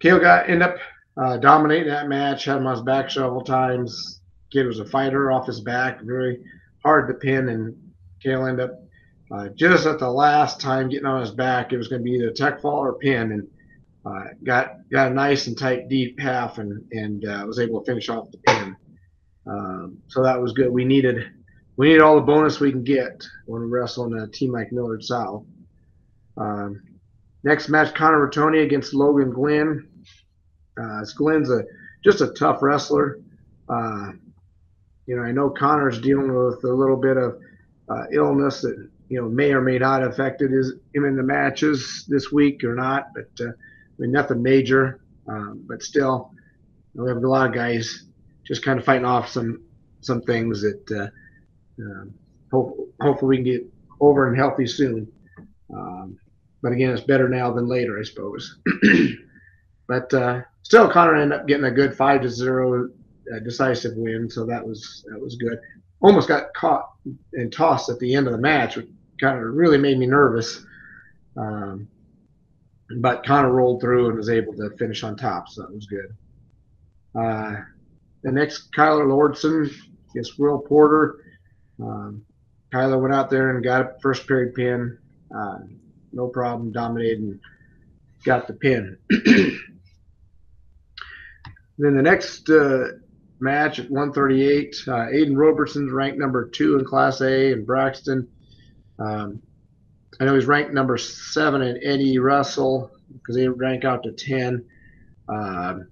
Kale got end up uh, dominating that match. Had him on his back several times. Kid was a fighter off his back, very hard to pin, and Kale ended up uh, just at the last time getting on his back. It was going to be either tech fall or pin, and uh, got got a nice and tight deep half, and and uh, was able to finish off the pin. Um, so that was good. We needed we needed all the bonus we can get when we wrestle in a team like Millard South. Um, next match, Connor Ratoni against Logan Glenn. Uh, Glenn's a just a tough wrestler. Uh, you know, I know Connor's dealing with a little bit of uh, illness that you know may or may not affected his, him in the matches this week or not, but uh, I mean nothing major. Um, but still, you know, we have a lot of guys just kind of fighting off some some things that uh, um, hope, hopefully we can get over and healthy soon. Um, but again, it's better now than later, I suppose. but uh, still, Connor ended up getting a good five to zero uh, decisive win, so that was that was good. Almost got caught and tossed at the end of the match, which kind of really made me nervous. Um, but Connor rolled through and was able to finish on top, so that was good. Uh, the next Kyler Lordson against Will Porter. Um, Kyler went out there and got a first period pin. Uh, no problem, dominated and got the pin. then the next uh, match at 138, uh, Aiden Robertson's ranked number two in Class A in Braxton. Um, I know he's ranked number seven in Eddie Russell because they rank out to 10. Um,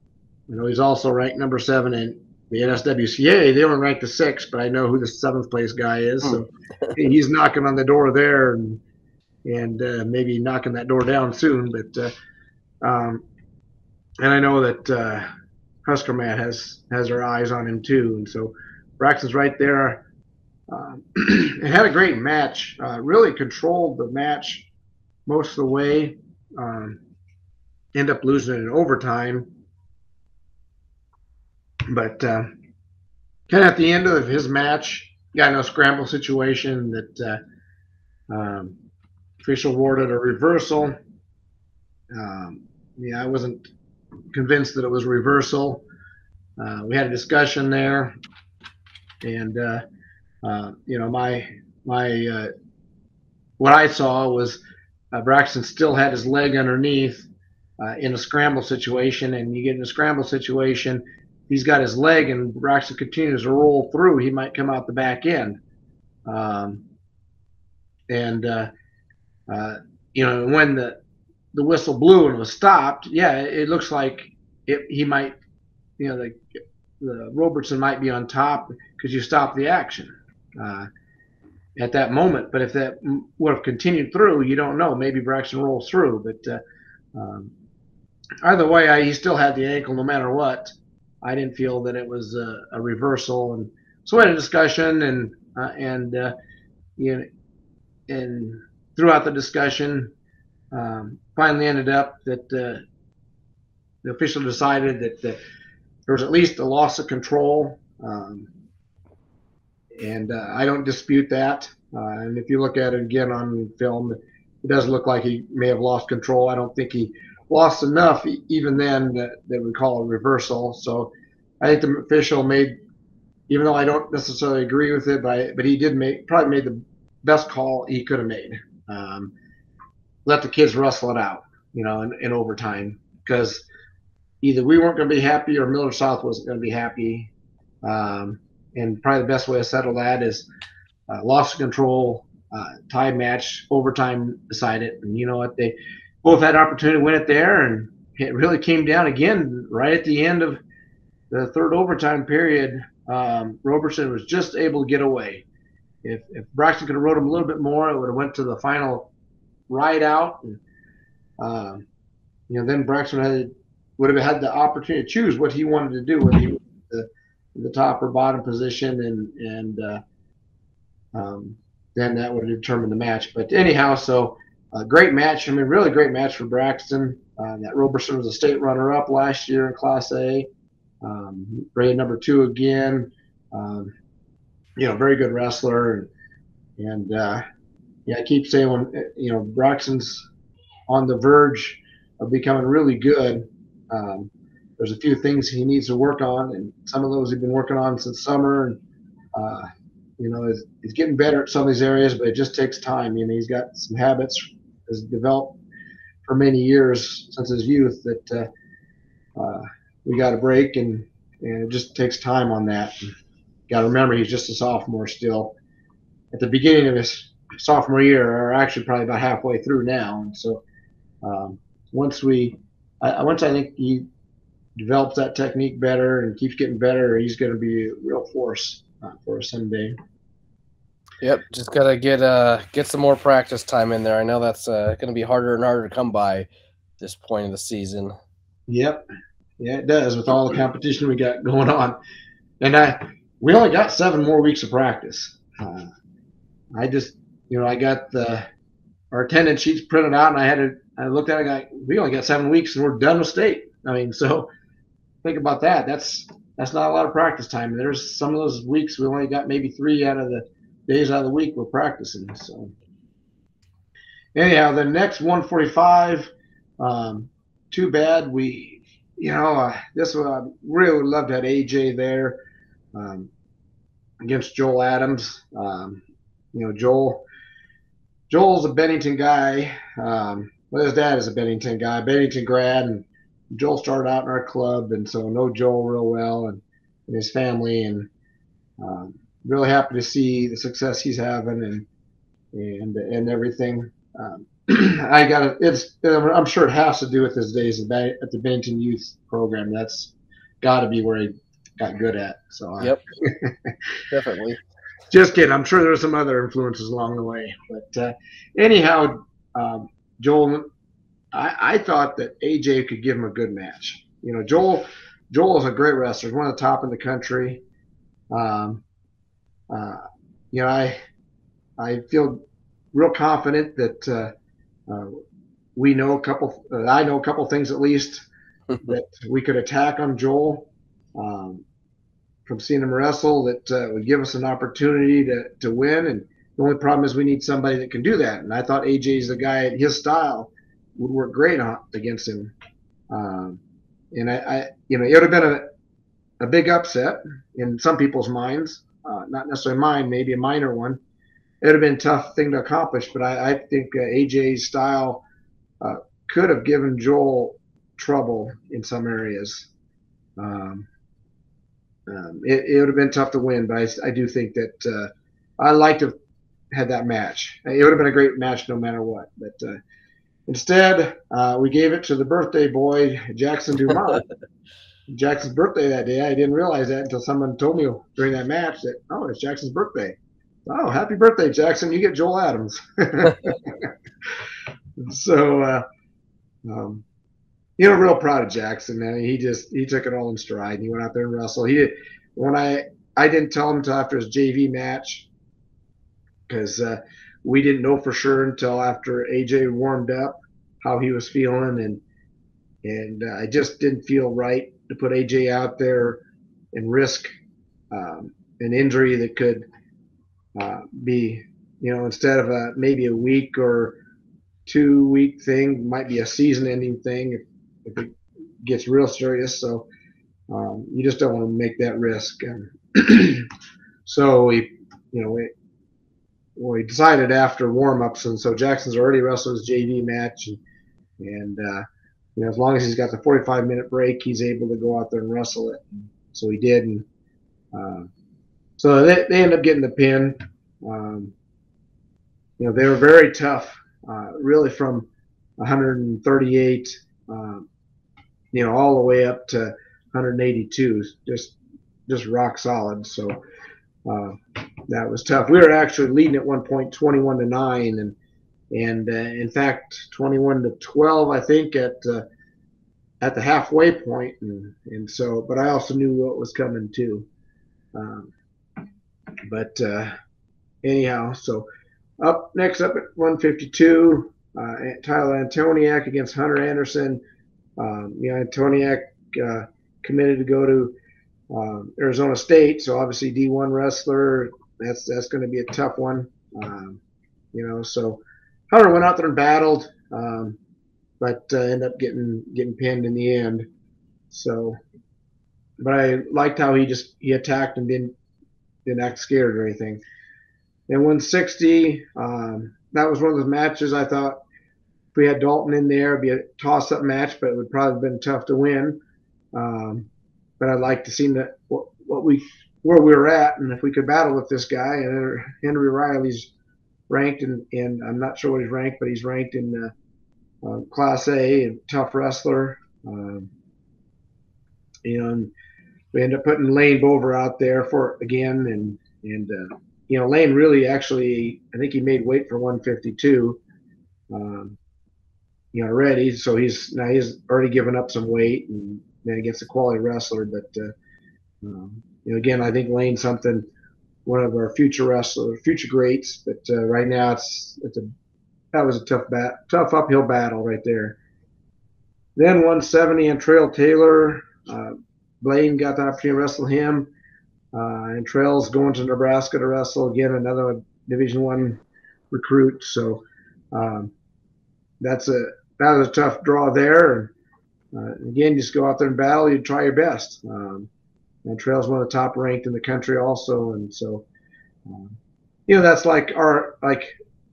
I know he's also ranked number seven in the NSWCA. They only rank the sixth, but I know who the seventh place guy is. So hmm. he's knocking on the door there and and uh, maybe knocking that door down soon. But uh, um, and I know that uh, Husker Matt has has her eyes on him too, and so Braxton's right there. Um, and had a great match. Uh, really controlled the match most of the way. Um, end up losing it in overtime, but uh, kind of at the end of his match, got in a scramble situation that uh, um, awarded a reversal. Um, yeah, I wasn't convinced that it was reversal. Uh, we had a discussion there, and uh, uh, you know, my my uh, what I saw was uh, Braxton still had his leg underneath uh, in a scramble situation, and you get in a scramble situation, he's got his leg, and Braxton continues to roll through. He might come out the back end, um, and you know, when the the whistle blew and was stopped, yeah, it looks like it, he might, you know, the, the Robertson might be on top because you stopped the action uh, at that moment. But if that would have continued through, you don't know. Maybe Braxton rolls through, but uh, um, either way, I, he still had the ankle no matter what. I didn't feel that it was a, a reversal, and so we had a discussion, and uh, and uh, you know, and throughout the discussion, um, finally ended up that uh, the official decided that the, there was at least a loss of control. Um, and uh, I don't dispute that. Uh, and if you look at it again on film, it does look like he may have lost control. I don't think he lost enough even then that, that we call a reversal. So I think the official made, even though I don't necessarily agree with it, but I, but he did make probably made the best call he could have made. Um, let the kids wrestle it out, you know, in, in overtime because either we weren't going to be happy or Millard South wasn't going to be happy. Um, and probably the best way to settle that is uh, loss of control, uh, tie match, overtime decided. And you know what? They both had opportunity to win it there, and it really came down again right at the end of the third overtime period. Um, Robertson was just able to get away. If, if Braxton could have rode him a little bit more, it would have went to the final ride out. And, uh, you know, then Braxton had would have had the opportunity to choose what he wanted to do, whether he the, the top or bottom position, and and uh, um, then that would have determined the match. But anyhow, so a great match. I mean, really great match for Braxton. Uh, that Roberson was a state runner-up last year in Class A. Um, rated number two again. Um, you know, very good wrestler, and, and uh, yeah, I keep saying when you know Braxton's on the verge of becoming really good. Um, there's a few things he needs to work on, and some of those he's been working on since summer. And uh, you know, he's, he's, getting better at some of these areas, but it just takes time. You know, he's got some habits has developed for many years since his youth that uh, uh, we got to break, and and it just takes time on that. Got to remember, he's just a sophomore still. At the beginning of his sophomore year, or actually probably about halfway through now. And so um, once we, I, once I think he develops that technique better and keeps getting better, he's going to be a real force uh, for us someday. Yep, just gotta get uh get some more practice time in there. I know that's uh, to be harder and harder to come by this point of the season. Yep, yeah, it does with all the competition we got going on, and I we only got seven more weeks of practice. Uh, I just you know, I got the our attendance sheets printed out, and I had to. I looked at it. Got, we only got seven weeks, and we're done with state. I mean, so think about that. That's that's not a lot of practice time. There's some of those weeks we only got maybe three out of the days out of the week we're practicing. So anyhow, the next 145. Um, too bad we, you know, uh, this one I really would love to have AJ there um, against Joel Adams. Um, you know, Joel Joel's a Bennington guy. Um, well, his dad is a Bennington guy, Bennington grad, and Joel started out in our club, and so know Joel real well and, and his family, and um, really happy to see the success he's having and and and everything. Um, I got it. It's I'm sure it has to do with his days at the Bennington Youth Program. That's got to be where he got good at. So yep, definitely. Just kidding. I'm sure there's some other influences along the way. But uh, anyhow, um, Joel, I, I, thought that AJ could give him a good match. You know, Joel Joel is a great wrestler. He's one of the top in the country. Um, uh, you know, I I feel real confident that uh, uh, we know a couple. Uh, I know a couple things at least that we could attack on Joel um, from seeing him wrestle that uh, would give us an opportunity to to win. And the only problem is we need somebody that can do that. And I thought AJ is the guy. His style would work great on, against him. Um, and I, I, you know, it would have been a, a big upset in some people's minds, uh, not necessarily mine, maybe a minor one. It would have been a tough thing to accomplish, but I, I think uh, AJ's style uh, could have given Joel trouble in some areas. Um, um, it, it, would have been tough to win, but I, I do think that uh, I like to have had that match. It would have been a great match no matter what. But uh, Instead, uh, we gave it to the birthday boy, Jackson Dumont. Jackson's birthday that day. I didn't realize that until someone told me during that match that, oh, it's Jackson's birthday. Oh, happy birthday, Jackson. You get Joel Adams. so, uh, um, you know, real proud of Jackson. He just, he took it all in stride. and He went out there and wrestled. He, when I, I didn't tell him until after his JV match because, uh, we didn't know for sure until after AJ warmed up how he was feeling, and and uh, I just didn't feel right to put AJ out there and risk um, an injury that could uh, be, you know, instead of a maybe a week or two week thing, might be a season ending thing if, if it gets real serious. So um, you just don't want to make that risk. And so we, you know, we, well, he decided after warm-ups, and so Jackson's already wrestled his JV match, and, and uh, you know as long as he's got the 45-minute break, he's able to go out there and wrestle it. So he did, and uh, so they, they end up getting the pin. Um, you know they were very tough, uh, really from 138, um, you know, all the way up to 182, just just rock solid. So. Uh, that was tough. We were actually leading at one point, 21 to nine, and and uh, in fact, 21 to 12, I think at uh, at the halfway point, and and so, but I also knew what was coming too. Um, but uh, anyhow, so up next up at 152, uh, Tyler Antoniak against Hunter Anderson. Um, you know, Antoniak uh, committed to go to um, Arizona State, so obviously D1 wrestler, that's that's going to be a tough one. Um, you know, so Hunter went out there and battled, um, but uh, ended up getting getting pinned in the end. So, but I liked how he just he attacked and didn't didn't act scared or anything. And 160, um, that was one of those matches I thought if we had Dalton in there, it'd be a toss-up match, but it would probably have been tough to win. Um, but I'd like to see that what, what we where we were at, and if we could battle with this guy. And Henry Riley's ranked in, in I'm not sure what he's ranked, but he's ranked in uh, uh, Class A, and tough wrestler. Um, and we end up putting Lane Bover out there for again, and and uh, you know Lane really actually I think he made weight for 152. Um, you know already, so he's now he's already given up some weight and then against a quality wrestler, but. Uh, um, you know, again, I think Lane's something one of our future wrestlers, future greats. But uh, right now, it's it's a that was a tough bat, tough uphill battle right there. Then 170 and Trail Taylor, uh, Blaine got the opportunity to wrestle him, uh, and Trail's going to Nebraska to wrestle again, another Division One recruit. So um, that's a that was a tough draw there. And uh, again, just go out there and battle. You try your best. Um, and Trail's one of the top ranked in the country also, and so um, you know that's like our like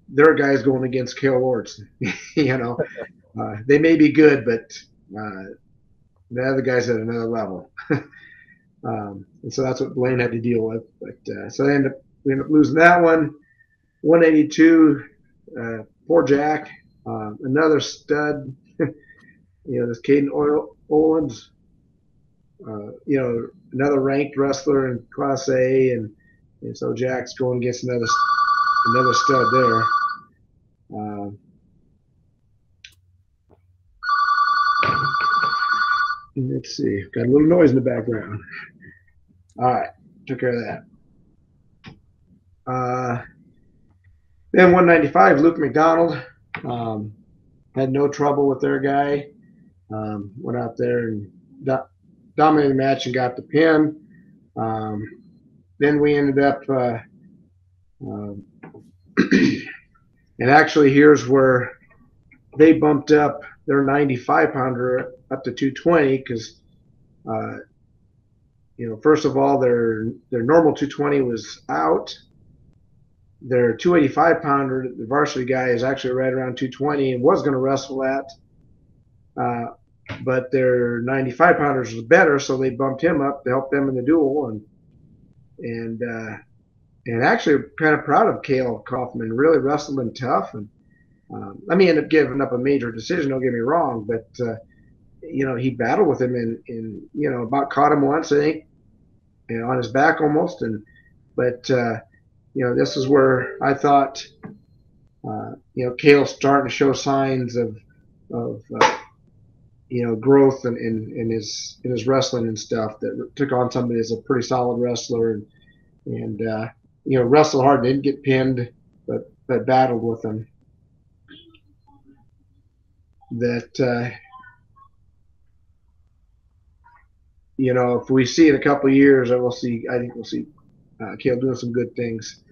their guys going against Kale Ward's. you know, uh, they may be good, but uh, the other guys at another level. um, and so that's what Blaine had to deal with. But uh, so they end up we end up losing that one. 182. Uh, poor Jack, uh, another stud. you know, this Caden Owens. Uh, you know, another ranked wrestler in Class A, and, and so Jack's going against another another stud there. Uh, Let's see. Got a little noise in the background. All right, took care of that. Uh, then 195, Luke McDonald um, had no trouble with their guy. Um, went out there and do- dominated the match and got the pin. Um, then we ended up, uh, um, and actually, here's where they bumped up their 95 pounder up to 220 because, uh, you know, first of all, their their normal 220 was out. Their 285 pounder, the varsity guy, is actually right around 220 and was going to wrestle at. Uh, but their 95 pounders was better, so they bumped him up to help them in the duel. And and uh, and actually kind of proud of Cale Kaufman. Really wrestled tough, and um, I mean, ended up giving up a major decision. Don't get me wrong, but uh, you know he battled with him and in you know about caught him once, I think, you know, on his back almost. And but uh, you know this is where I thought uh, you know Cale's starting to show signs of of uh, you know growth in, in, in his in his wrestling and stuff that took on somebody as a pretty solid wrestler and and uh, you know wrestled hard didn't get pinned but but battled with him. That uh, you know if we see in a couple years I will see I think we'll see uh, doing some good things.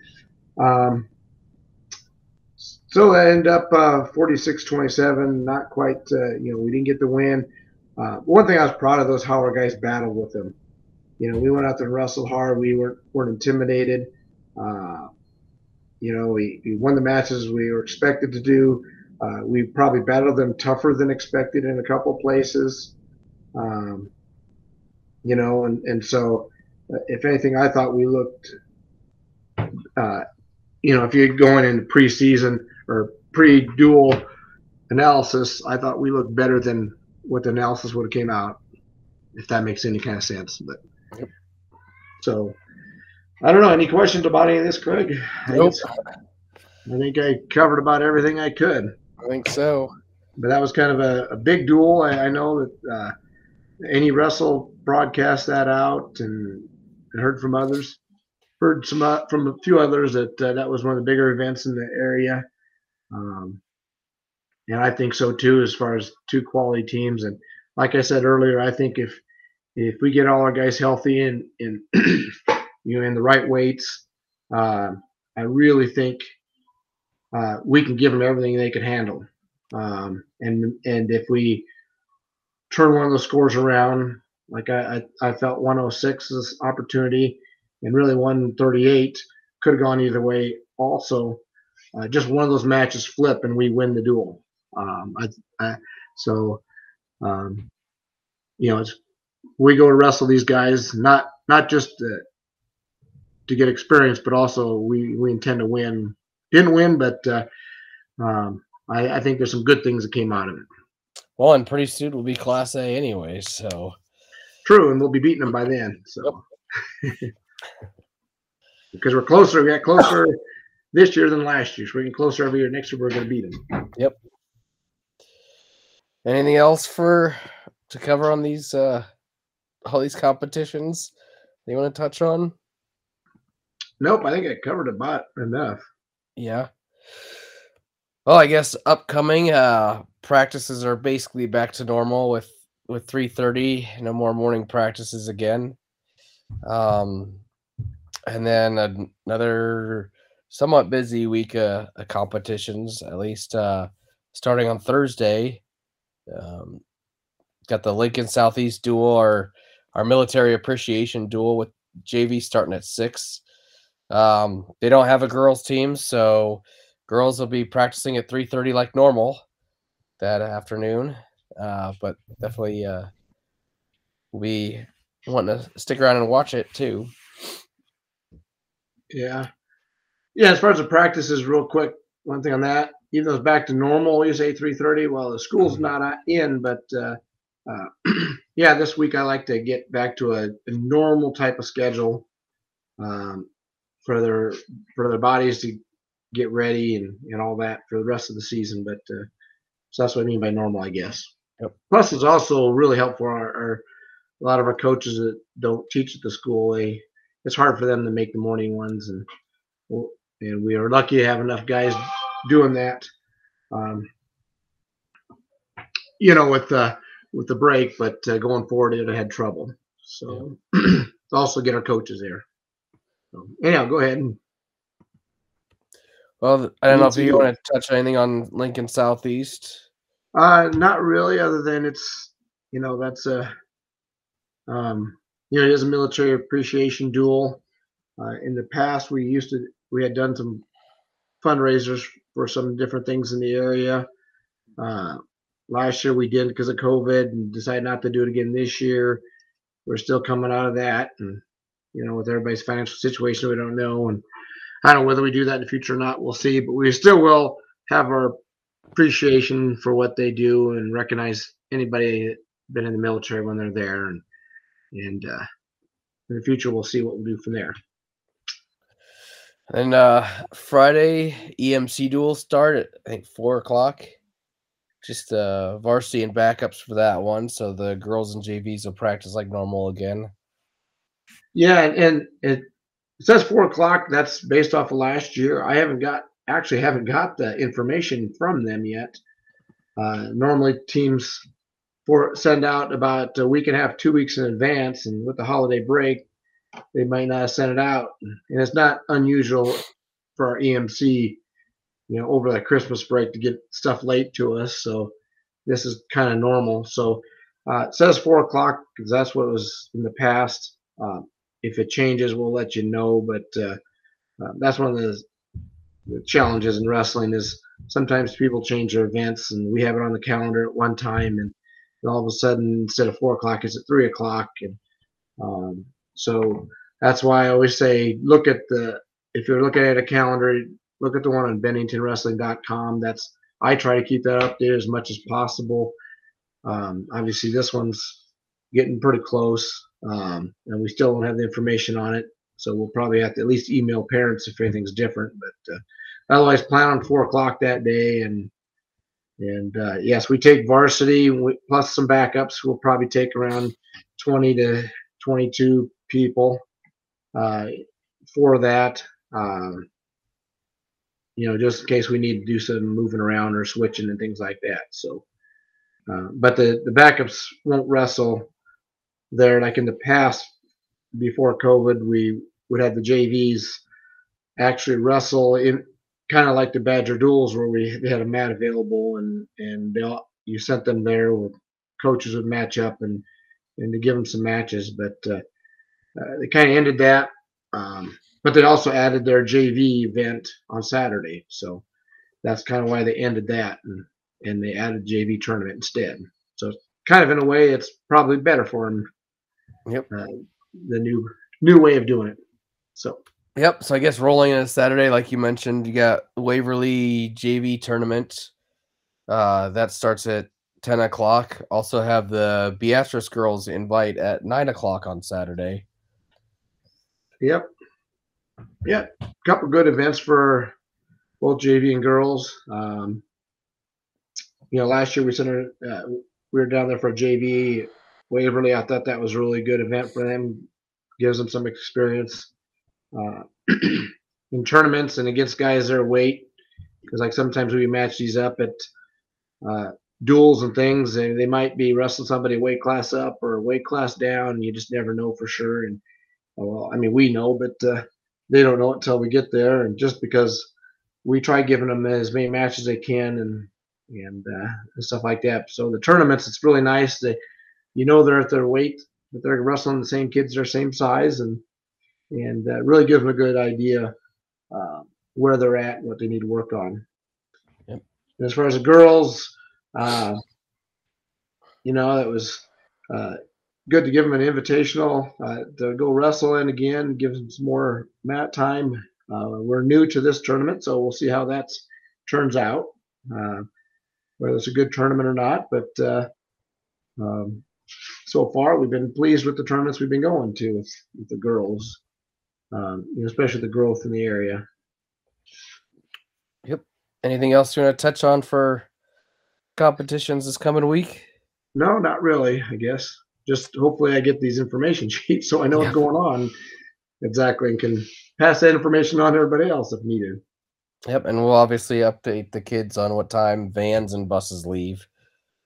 Um, so I end up uh, 46-27, not quite, uh, you know, we didn't get the win. Uh, one thing I was proud of those Howard guys battled with them. You know, we went out there and wrestled hard. We weren't, weren't intimidated. Uh, you know, we, we won the matches we were expected to do. Uh, we probably battled them tougher than expected in a couple places. Um, you know, and, and so uh, if anything, I thought we looked, you know, if you're going into preseason, or pre-dual analysis, I thought we looked better than what the analysis would have came out, if that makes any kind of sense. But yep. so I don't know. Any questions about any of this, Craig? Nope. I think I covered about everything I could. I think so. But that was kind of a, a big duel. I, I know that uh, any wrestle broadcast that out and, and heard from others. Heard some uh, from a few others that uh, that was one of the bigger events in the area. Um, and I think so too, as far as two quality teams. And like I said earlier, I think if if we get all our guys healthy and in you know in the right weights, uh, I really think uh, we can give them everything they can handle. Um, and and if we turn one of those scores around, like I I, I felt 106's opportunity, and really 138 could have gone either way also uh, just one of those matches flip and we win the duel. Um, I, I, so, um, you know, we go to wrestle these guys not not just to, to get experience, but also we we intend to win. Didn't win, but uh, um, I, I think there's some good things that came out of it. Well, and pretty soon we'll be Class A anyway, so true, and we'll be beating them by then. So yep. because we're closer, we got closer this year than last year. So we're getting closer every year. Next year we're going to beat them. Yep. Anything else for to cover on these uh all these competitions you want to touch on? Nope, I think I covered about enough. Yeah. Well, I guess upcoming uh practices are basically back to normal with with 3:30, no more morning practices again. Um and then another somewhat busy week uh, of competitions, at least uh, starting on Thursday. Um, got the Lincoln Southeast duel, our our military appreciation duel with JV starting at six. Um, they don't have a girls team, so girls will be practicing at three thirty like normal that afternoon. Uh, but definitely, uh, we want to stick around and watch it too. Yeah, yeah, as far as the practices, real quick, one thing on that, even though it's back to normal, you say 3:30. Well, the school's mm-hmm. not in, but uh, uh, yeah, this week I like to get back to a, a normal type of schedule um, for their for their bodies to get ready and, and all that for the rest of the season. But uh, so that's what I mean by normal, I guess. Yep. Plus, it's also really helpful our, our a lot of our coaches that don't teach at the school. They it's hard for them to make the morning ones, and and we are lucky to have enough guys doing that. Um, you know, with the with the break, but uh, going forward, it had trouble. So also get our coaches there. So, anyhow, go ahead. Well, I don't know if you want to touch anything on Lincoln Southeast. Uh, not really, other than it's you know that's a um, you know it is a military appreciation duel. Uh, in the past, we used to we had done some fundraisers for some different things in the area. Uh, last year we didn't because of COVID and decided not to do it again this year. We're still coming out of that, and you know, with everybody's financial situation, we don't know, and I don't know whether we do that in the future or not. We'll see, but we still will have our appreciation for what they do and recognize anybody that's been in the military when they're there, and and uh, in the future we'll see what we'll do from there. And uh, Friday EMC duel start at I think four o'clock. Just uh, varsity and backups for that one, so the girls and JVs will practice like normal again. Yeah, and, and it says four o'clock. That's based off of last year. I haven't got actually haven't got the information from them yet. Uh, normally, teams for send out about a week and a half, two weeks in advance, and with the holiday break, they might not have sent it out. And it's not unusual for our EMC, you know, over that Christmas break to get stuff late to us. So this is kind of normal. So uh, it says four o'clock because that's what was in the past. Uh, if it changes, we'll let you know. But uh, uh, that's one of the, the, challenges in wrestling is sometimes people change their events, and we have it on the calendar at one time, and all of a sudden instead of four o'clock, it's at three o'clock, and um, so that's why I always say look at the if you're looking at a calendar, look at the one on BenningtonWrestling.com. That's I try to keep that updated as much as possible. Um, obviously, this one's getting pretty close, um, and we still don't have the information on it. So we'll probably have to at least email parents if anything's different. But uh, otherwise, plan on four o'clock that day. And and uh, yes, we take varsity plus some backups. We'll probably take around 20 to 22 people uh, for that. Um, you know, just in case we need to do some moving around or switching and things like that. So, uh, but the the backups won't wrestle there like in the past. Before COVID, we would have the JVs actually wrestle in kind of like the Badger duels where we had a mat available and and they all, you sent them there with coaches would match up and and to give them some matches. But uh, they kind of ended that. Um, but they also added their JV event on Saturday, so that's kind of why they ended that, and and they added JV tournament instead. So kind of in a way, it's probably better for them. Yep. Uh, the new new way of doing it. So. Yep. So I guess rolling in a Saturday, like you mentioned, you got Waverly JV tournament. Uh, that starts at 10 o'clock. Also have the Beatrice girls invite at 9 o'clock on Saturday. Yep. A couple good events for both JV and girls. Um, you know, last year we sent her, uh, we were down there for JV Waverly. I thought that was a really good event for them. Gives them some experience uh, in tournaments and against guys their weight. Because like sometimes we match these up at uh, duels and things, and they might be wrestling somebody weight class up or weight class down. You just never know for sure. And well, I mean, we know, but uh, they don't know it until we get there. And just because we try giving them as many matches as they can and and, uh, and stuff like that. So the tournaments, it's really nice. That you know they're at their weight, that they're wrestling the same kids, their same size, and and uh, really give them a good idea uh, where they're at what they need to work on. Yep. As far as the girls, uh, you know, it was uh, good to give them an invitational uh, to go wrestle in again, give them some more mat time. Uh, we're new to this tournament, so we'll see how that turns out, uh, whether it's a good tournament or not. But uh, um, so far, we've been pleased with the tournaments we've been going to with, with the girls, um, especially the growth in the area. Yep. Anything else you want to touch on for competitions this coming week? no, not really. I guess just hopefully I get these information sheets so I know yeah. what's going on exactly and can pass that information on to everybody else if needed. Yep, and we'll obviously update the kids on what time vans and buses leave,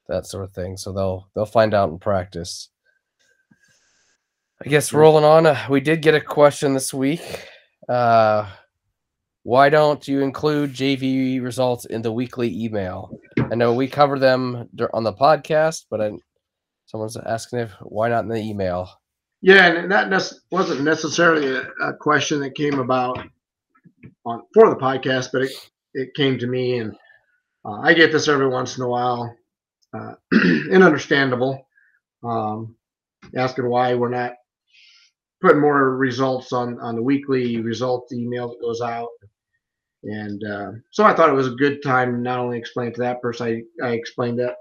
that sort of thing. So they'll they'll find out in practice. I guess rolling on, uh, we did get a question this week. Uh, why don't you include JV results in the weekly email? I know we cover them on the podcast, but I, someone's asking if why not in the email. Yeah, and that wasn't necessarily a, a, question that came about on for the podcast, but it it came to me, and uh, I get this every once in a while, uh, and understandable. Um, asking why we're not putting more results on on the weekly results email that goes out. And uh, so I thought it was a good time not only explain to that person, I, I explained that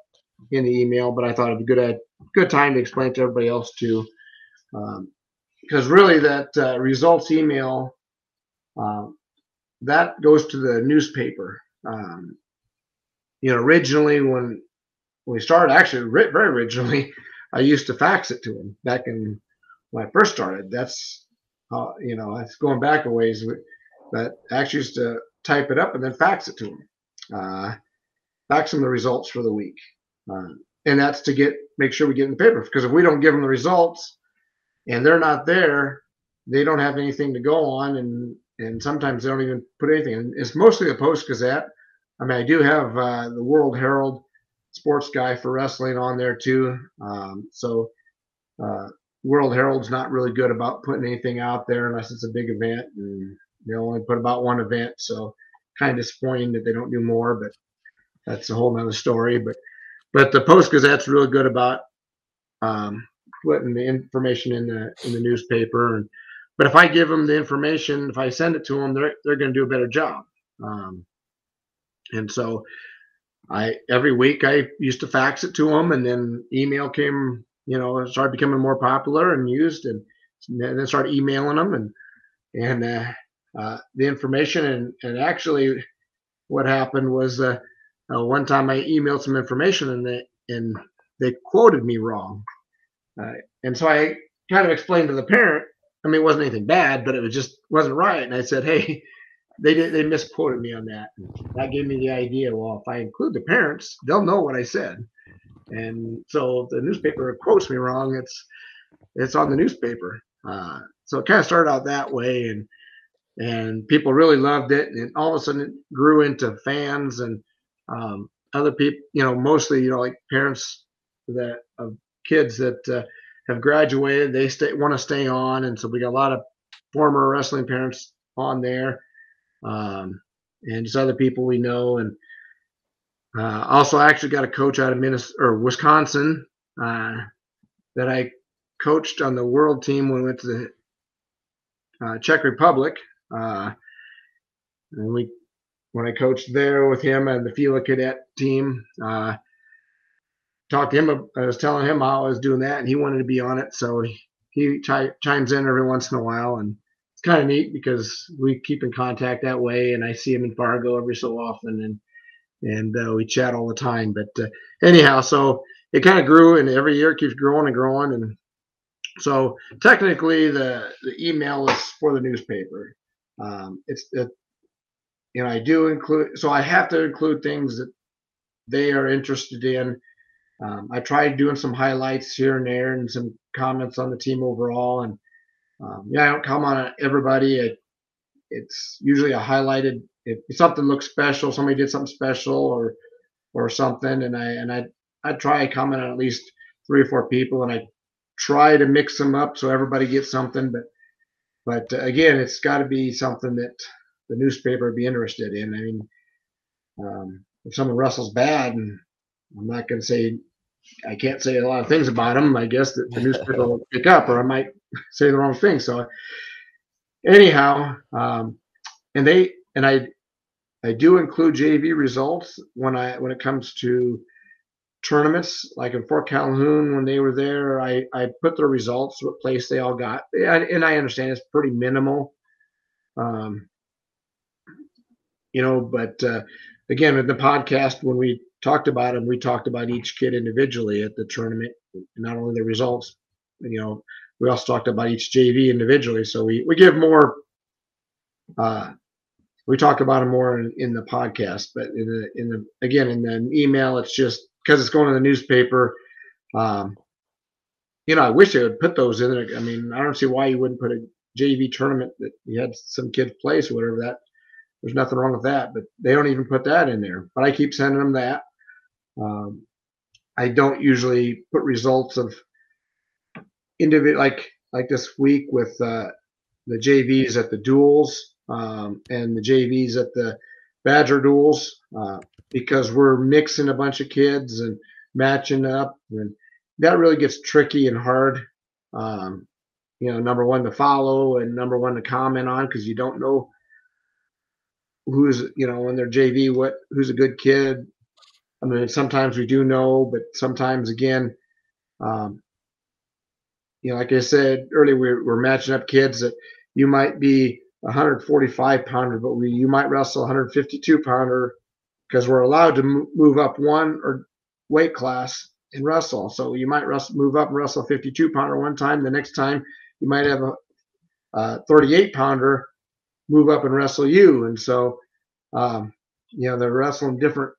in the email, but I thought it'd be good a good time to explain to everybody else too, um, because really that uh, results email uh, that goes to the newspaper. Um, you know, originally when when we started, actually very originally, I used to fax it to them back in when I first started. That's uh, you know, it's going back a ways, but I actually used to type it up and then fax it to them. Uh, fax them the results for the week, uh, and that's to get make sure we get in the paper. Because if we don't give them the results and they're not there, they don't have anything to go on, and and sometimes they don't even put anything. And it's mostly the Post Gazette. I mean, I do have uh, the World Herald sports guy for wrestling on there too. Um, so uh, World Herald's not really good about putting anything out there unless it's a big event, and they only put about one event. So kind of disappointing that they don't do more, but that's a whole nother story. But but the Post Gazette's really good about um, putting the information in the in the newspaper. And but if I give them the information, if I send it to them, they're they're going to do a better job. Um, and so I every week I used to fax it to them, and then email came you know, started becoming more popular and used, and, then started emailing them and and uh, uh, the information. And, and actually, what happened was uh, uh one time I emailed some information and they and they quoted me wrong, uh, and so I kind of explained to the parent. I mean, it wasn't anything bad, but it was just wasn't right. And I said, hey. They did. They misquoted me on that. That gave me the idea. Well, if I include the parents, they'll know what I said. And so the newspaper quotes me wrong, it's it's on the newspaper. Uh, so it kind of started out that way, and and people really loved it, and all of a sudden it grew into fans and um, other people. You know, mostly you know like parents that of kids that uh, have graduated, they stay want to stay on, and so we got a lot of former wrestling parents on there, um, and just other people we know, and uh, also, I actually got a coach out of Minnesota or Wisconsin uh, that I coached on the world team when we went to the uh, Czech Republic. Uh, and we, when I coached there with him and the Fila Cadet team, uh, talked to him. I was telling him how I was doing that, and he wanted to be on it. So he, he ch- chimes in every once in a while, and it's kind of neat because we keep in contact that way. And I see him in Fargo every so often, and and uh, we chat all the time. But uh, anyhow, so it kind of grew, and every year it keeps growing and growing. And so technically, the the email is for the newspaper. Um, it's it, know I do include, so I have to include things that they are interested in. Um, I tried doing some highlights here and there and some comments on the team overall. And um, yeah, I don't comment on everybody. It, it's usually a highlighted if something looks special, somebody did something special or or something, and I and I I try to comment on at least three or four people, and I try to mix them up so everybody gets something. But but uh, again, it's got to be something that the newspaper would be interested in. I mean, um, if someone wrestles bad, and I'm not going to say I can't say a lot of things about them. I guess that the newspaper will pick up, or I might say the wrong thing. So anyhow, um, and they and I I do include JV results when I when it comes to tournaments like in Fort Calhoun when they were there. I I put their results, what place they all got, and I understand it's pretty minimal. Um, you know, but uh, again, in the podcast, when we talked about them, we talked about each kid individually at the tournament, not only the results, you know, we also talked about each JV individually. So we, we give more, uh, we talk about them more in, in the podcast, but in the, in the, again, in the email, it's just because it's going to the newspaper. Um, you know, I wish they would put those in there. I mean, I don't see why you wouldn't put a JV tournament that you had some kids place or whatever that. There's nothing wrong with that, but they don't even put that in there. But I keep sending them that. Um, I don't usually put results of individual like like this week with uh, the JVs at the duels um, and the JVs at the Badger duels uh, because we're mixing a bunch of kids and matching up, and that really gets tricky and hard. Um, you know, number one to follow and number one to comment on because you don't know who's you know in their JV what who's a good kid. I mean, sometimes we do know, but sometimes again, um, you know, like I said earlier, we're, we're matching up kids that you might be 145 pounder, but we you might wrestle 152 pounder because we're allowed to move up one or weight class and wrestle. So you might wrestle, move up and wrestle 52 pounder one time. The next time you might have a, a 38 pounder move up and wrestle you. And so, um, you know, they're wrestling different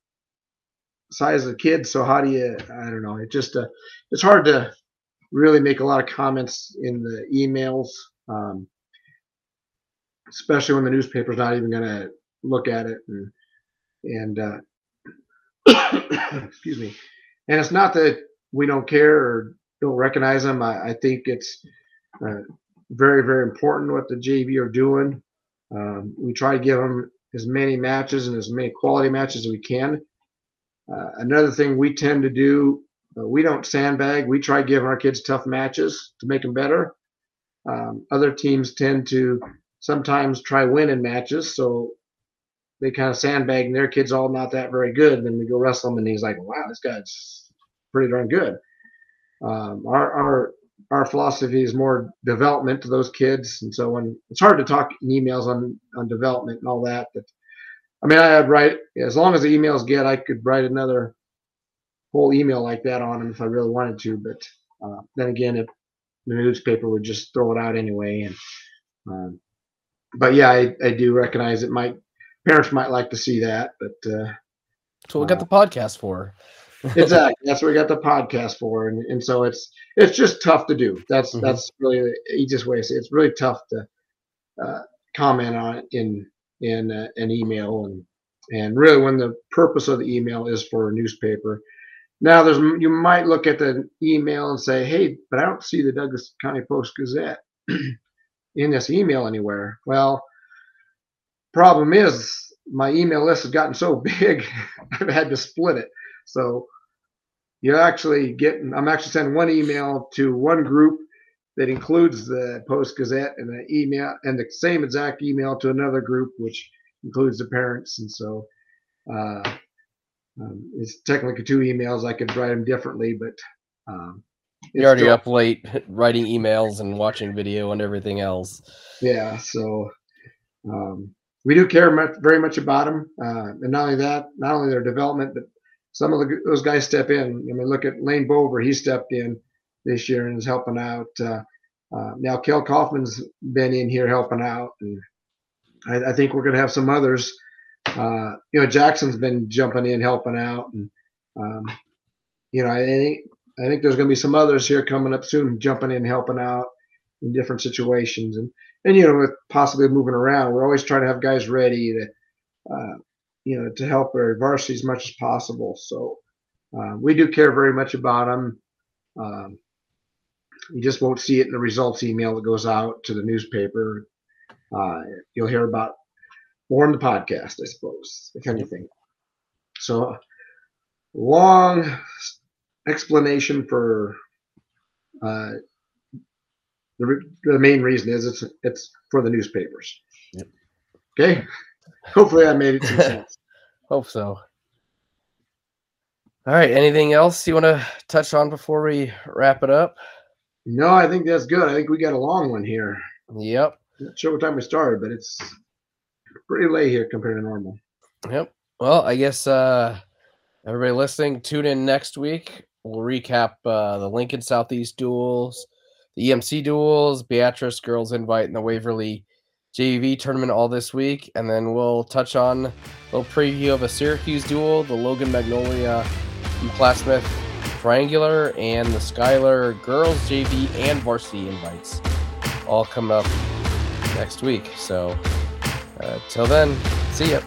size of kids. So how do you? I don't know. It just uh, it's hard to really make a lot of comments in the emails, um, especially when the newspaper's not even going to look at it and and uh, excuse me. And it's not that we don't care or don't recognize them. I, I think it's uh, very very important what the JV are doing. Um, we try to give them as many matches and as many quality matches as we can. Uh, another thing we tend to do, uh, we don't sandbag. We try giving our kids tough matches to make them better. Um, other teams tend to sometimes try winning matches, so they kind of sandbag and their kids all not that very good. Then we go wrestle them, and he's like, "Wow, this guy's pretty darn good." Um, our our our philosophy is more development to those kids, and so when it's hard to talk in emails on on development and all that, but I mean, I'd write as long as the emails get, I could write another whole email like that on them if I really wanted to. But uh, then again, if the newspaper would just throw it out anyway. And um, but yeah, I, I do recognize it. Might parents might like to see that, but uh, what we got the podcast for. exactly, that's what we got the podcast for, and and so it's it's just tough to do. That's mm-hmm. that's really the easiest way to say it. it's really tough to uh, comment on it in in uh, an email and and really when the purpose of the email is for a newspaper now there's you might look at the email and say hey but i don't see the douglas county post gazette in this email anywhere well problem is my email list has gotten so big i've had to split it so you're actually getting i'm actually sending one email to one group that includes the Post Gazette and the email and the same exact email to another group, which includes the parents. And so uh, um, it's technically two emails. I could write them differently, but um, you're already still, up late writing emails and watching video and everything else. Yeah. So um, we do care much, very much about them. Uh, and not only that, not only their development, but some of the, those guys step in. I mean, look at Lane Bover. He stepped in this year and is helping out. Uh, uh, now, Cale Kaufman's been in here helping out, and I, I think we're going to have some others. Uh, you know, Jackson's been jumping in helping out, and um, you know, I think I think there's going to be some others here coming up soon, jumping in helping out in different situations, and and you know, possibly moving around, we're always trying to have guys ready to, uh, you know, to help our varsity as much as possible. So uh, we do care very much about them. Um, you just won't see it in the results email that goes out to the newspaper. Uh, you'll hear about more in the podcast, I suppose, if anything. So, long explanation for uh, the, the main reason is it's it's for the newspapers. Yep. Okay. Hopefully, I made it some sense. Hope so. All right. Anything else you want to touch on before we wrap it up? No, I think that's good. I think we got a long one here. Yep. Not sure what time we started, but it's pretty late here compared to normal. Yep. Well, I guess uh, everybody listening, tune in next week. We'll recap uh, the Lincoln Southeast duels, the EMC duels, Beatrice girls invite, and the Waverly JV tournament all this week. And then we'll touch on a little preview of a Syracuse duel, the Logan Magnolia and Plattsmouth Triangular, and the Schuyler girls JV and varsity invites all coming up next week. So, uh, till then, see ya.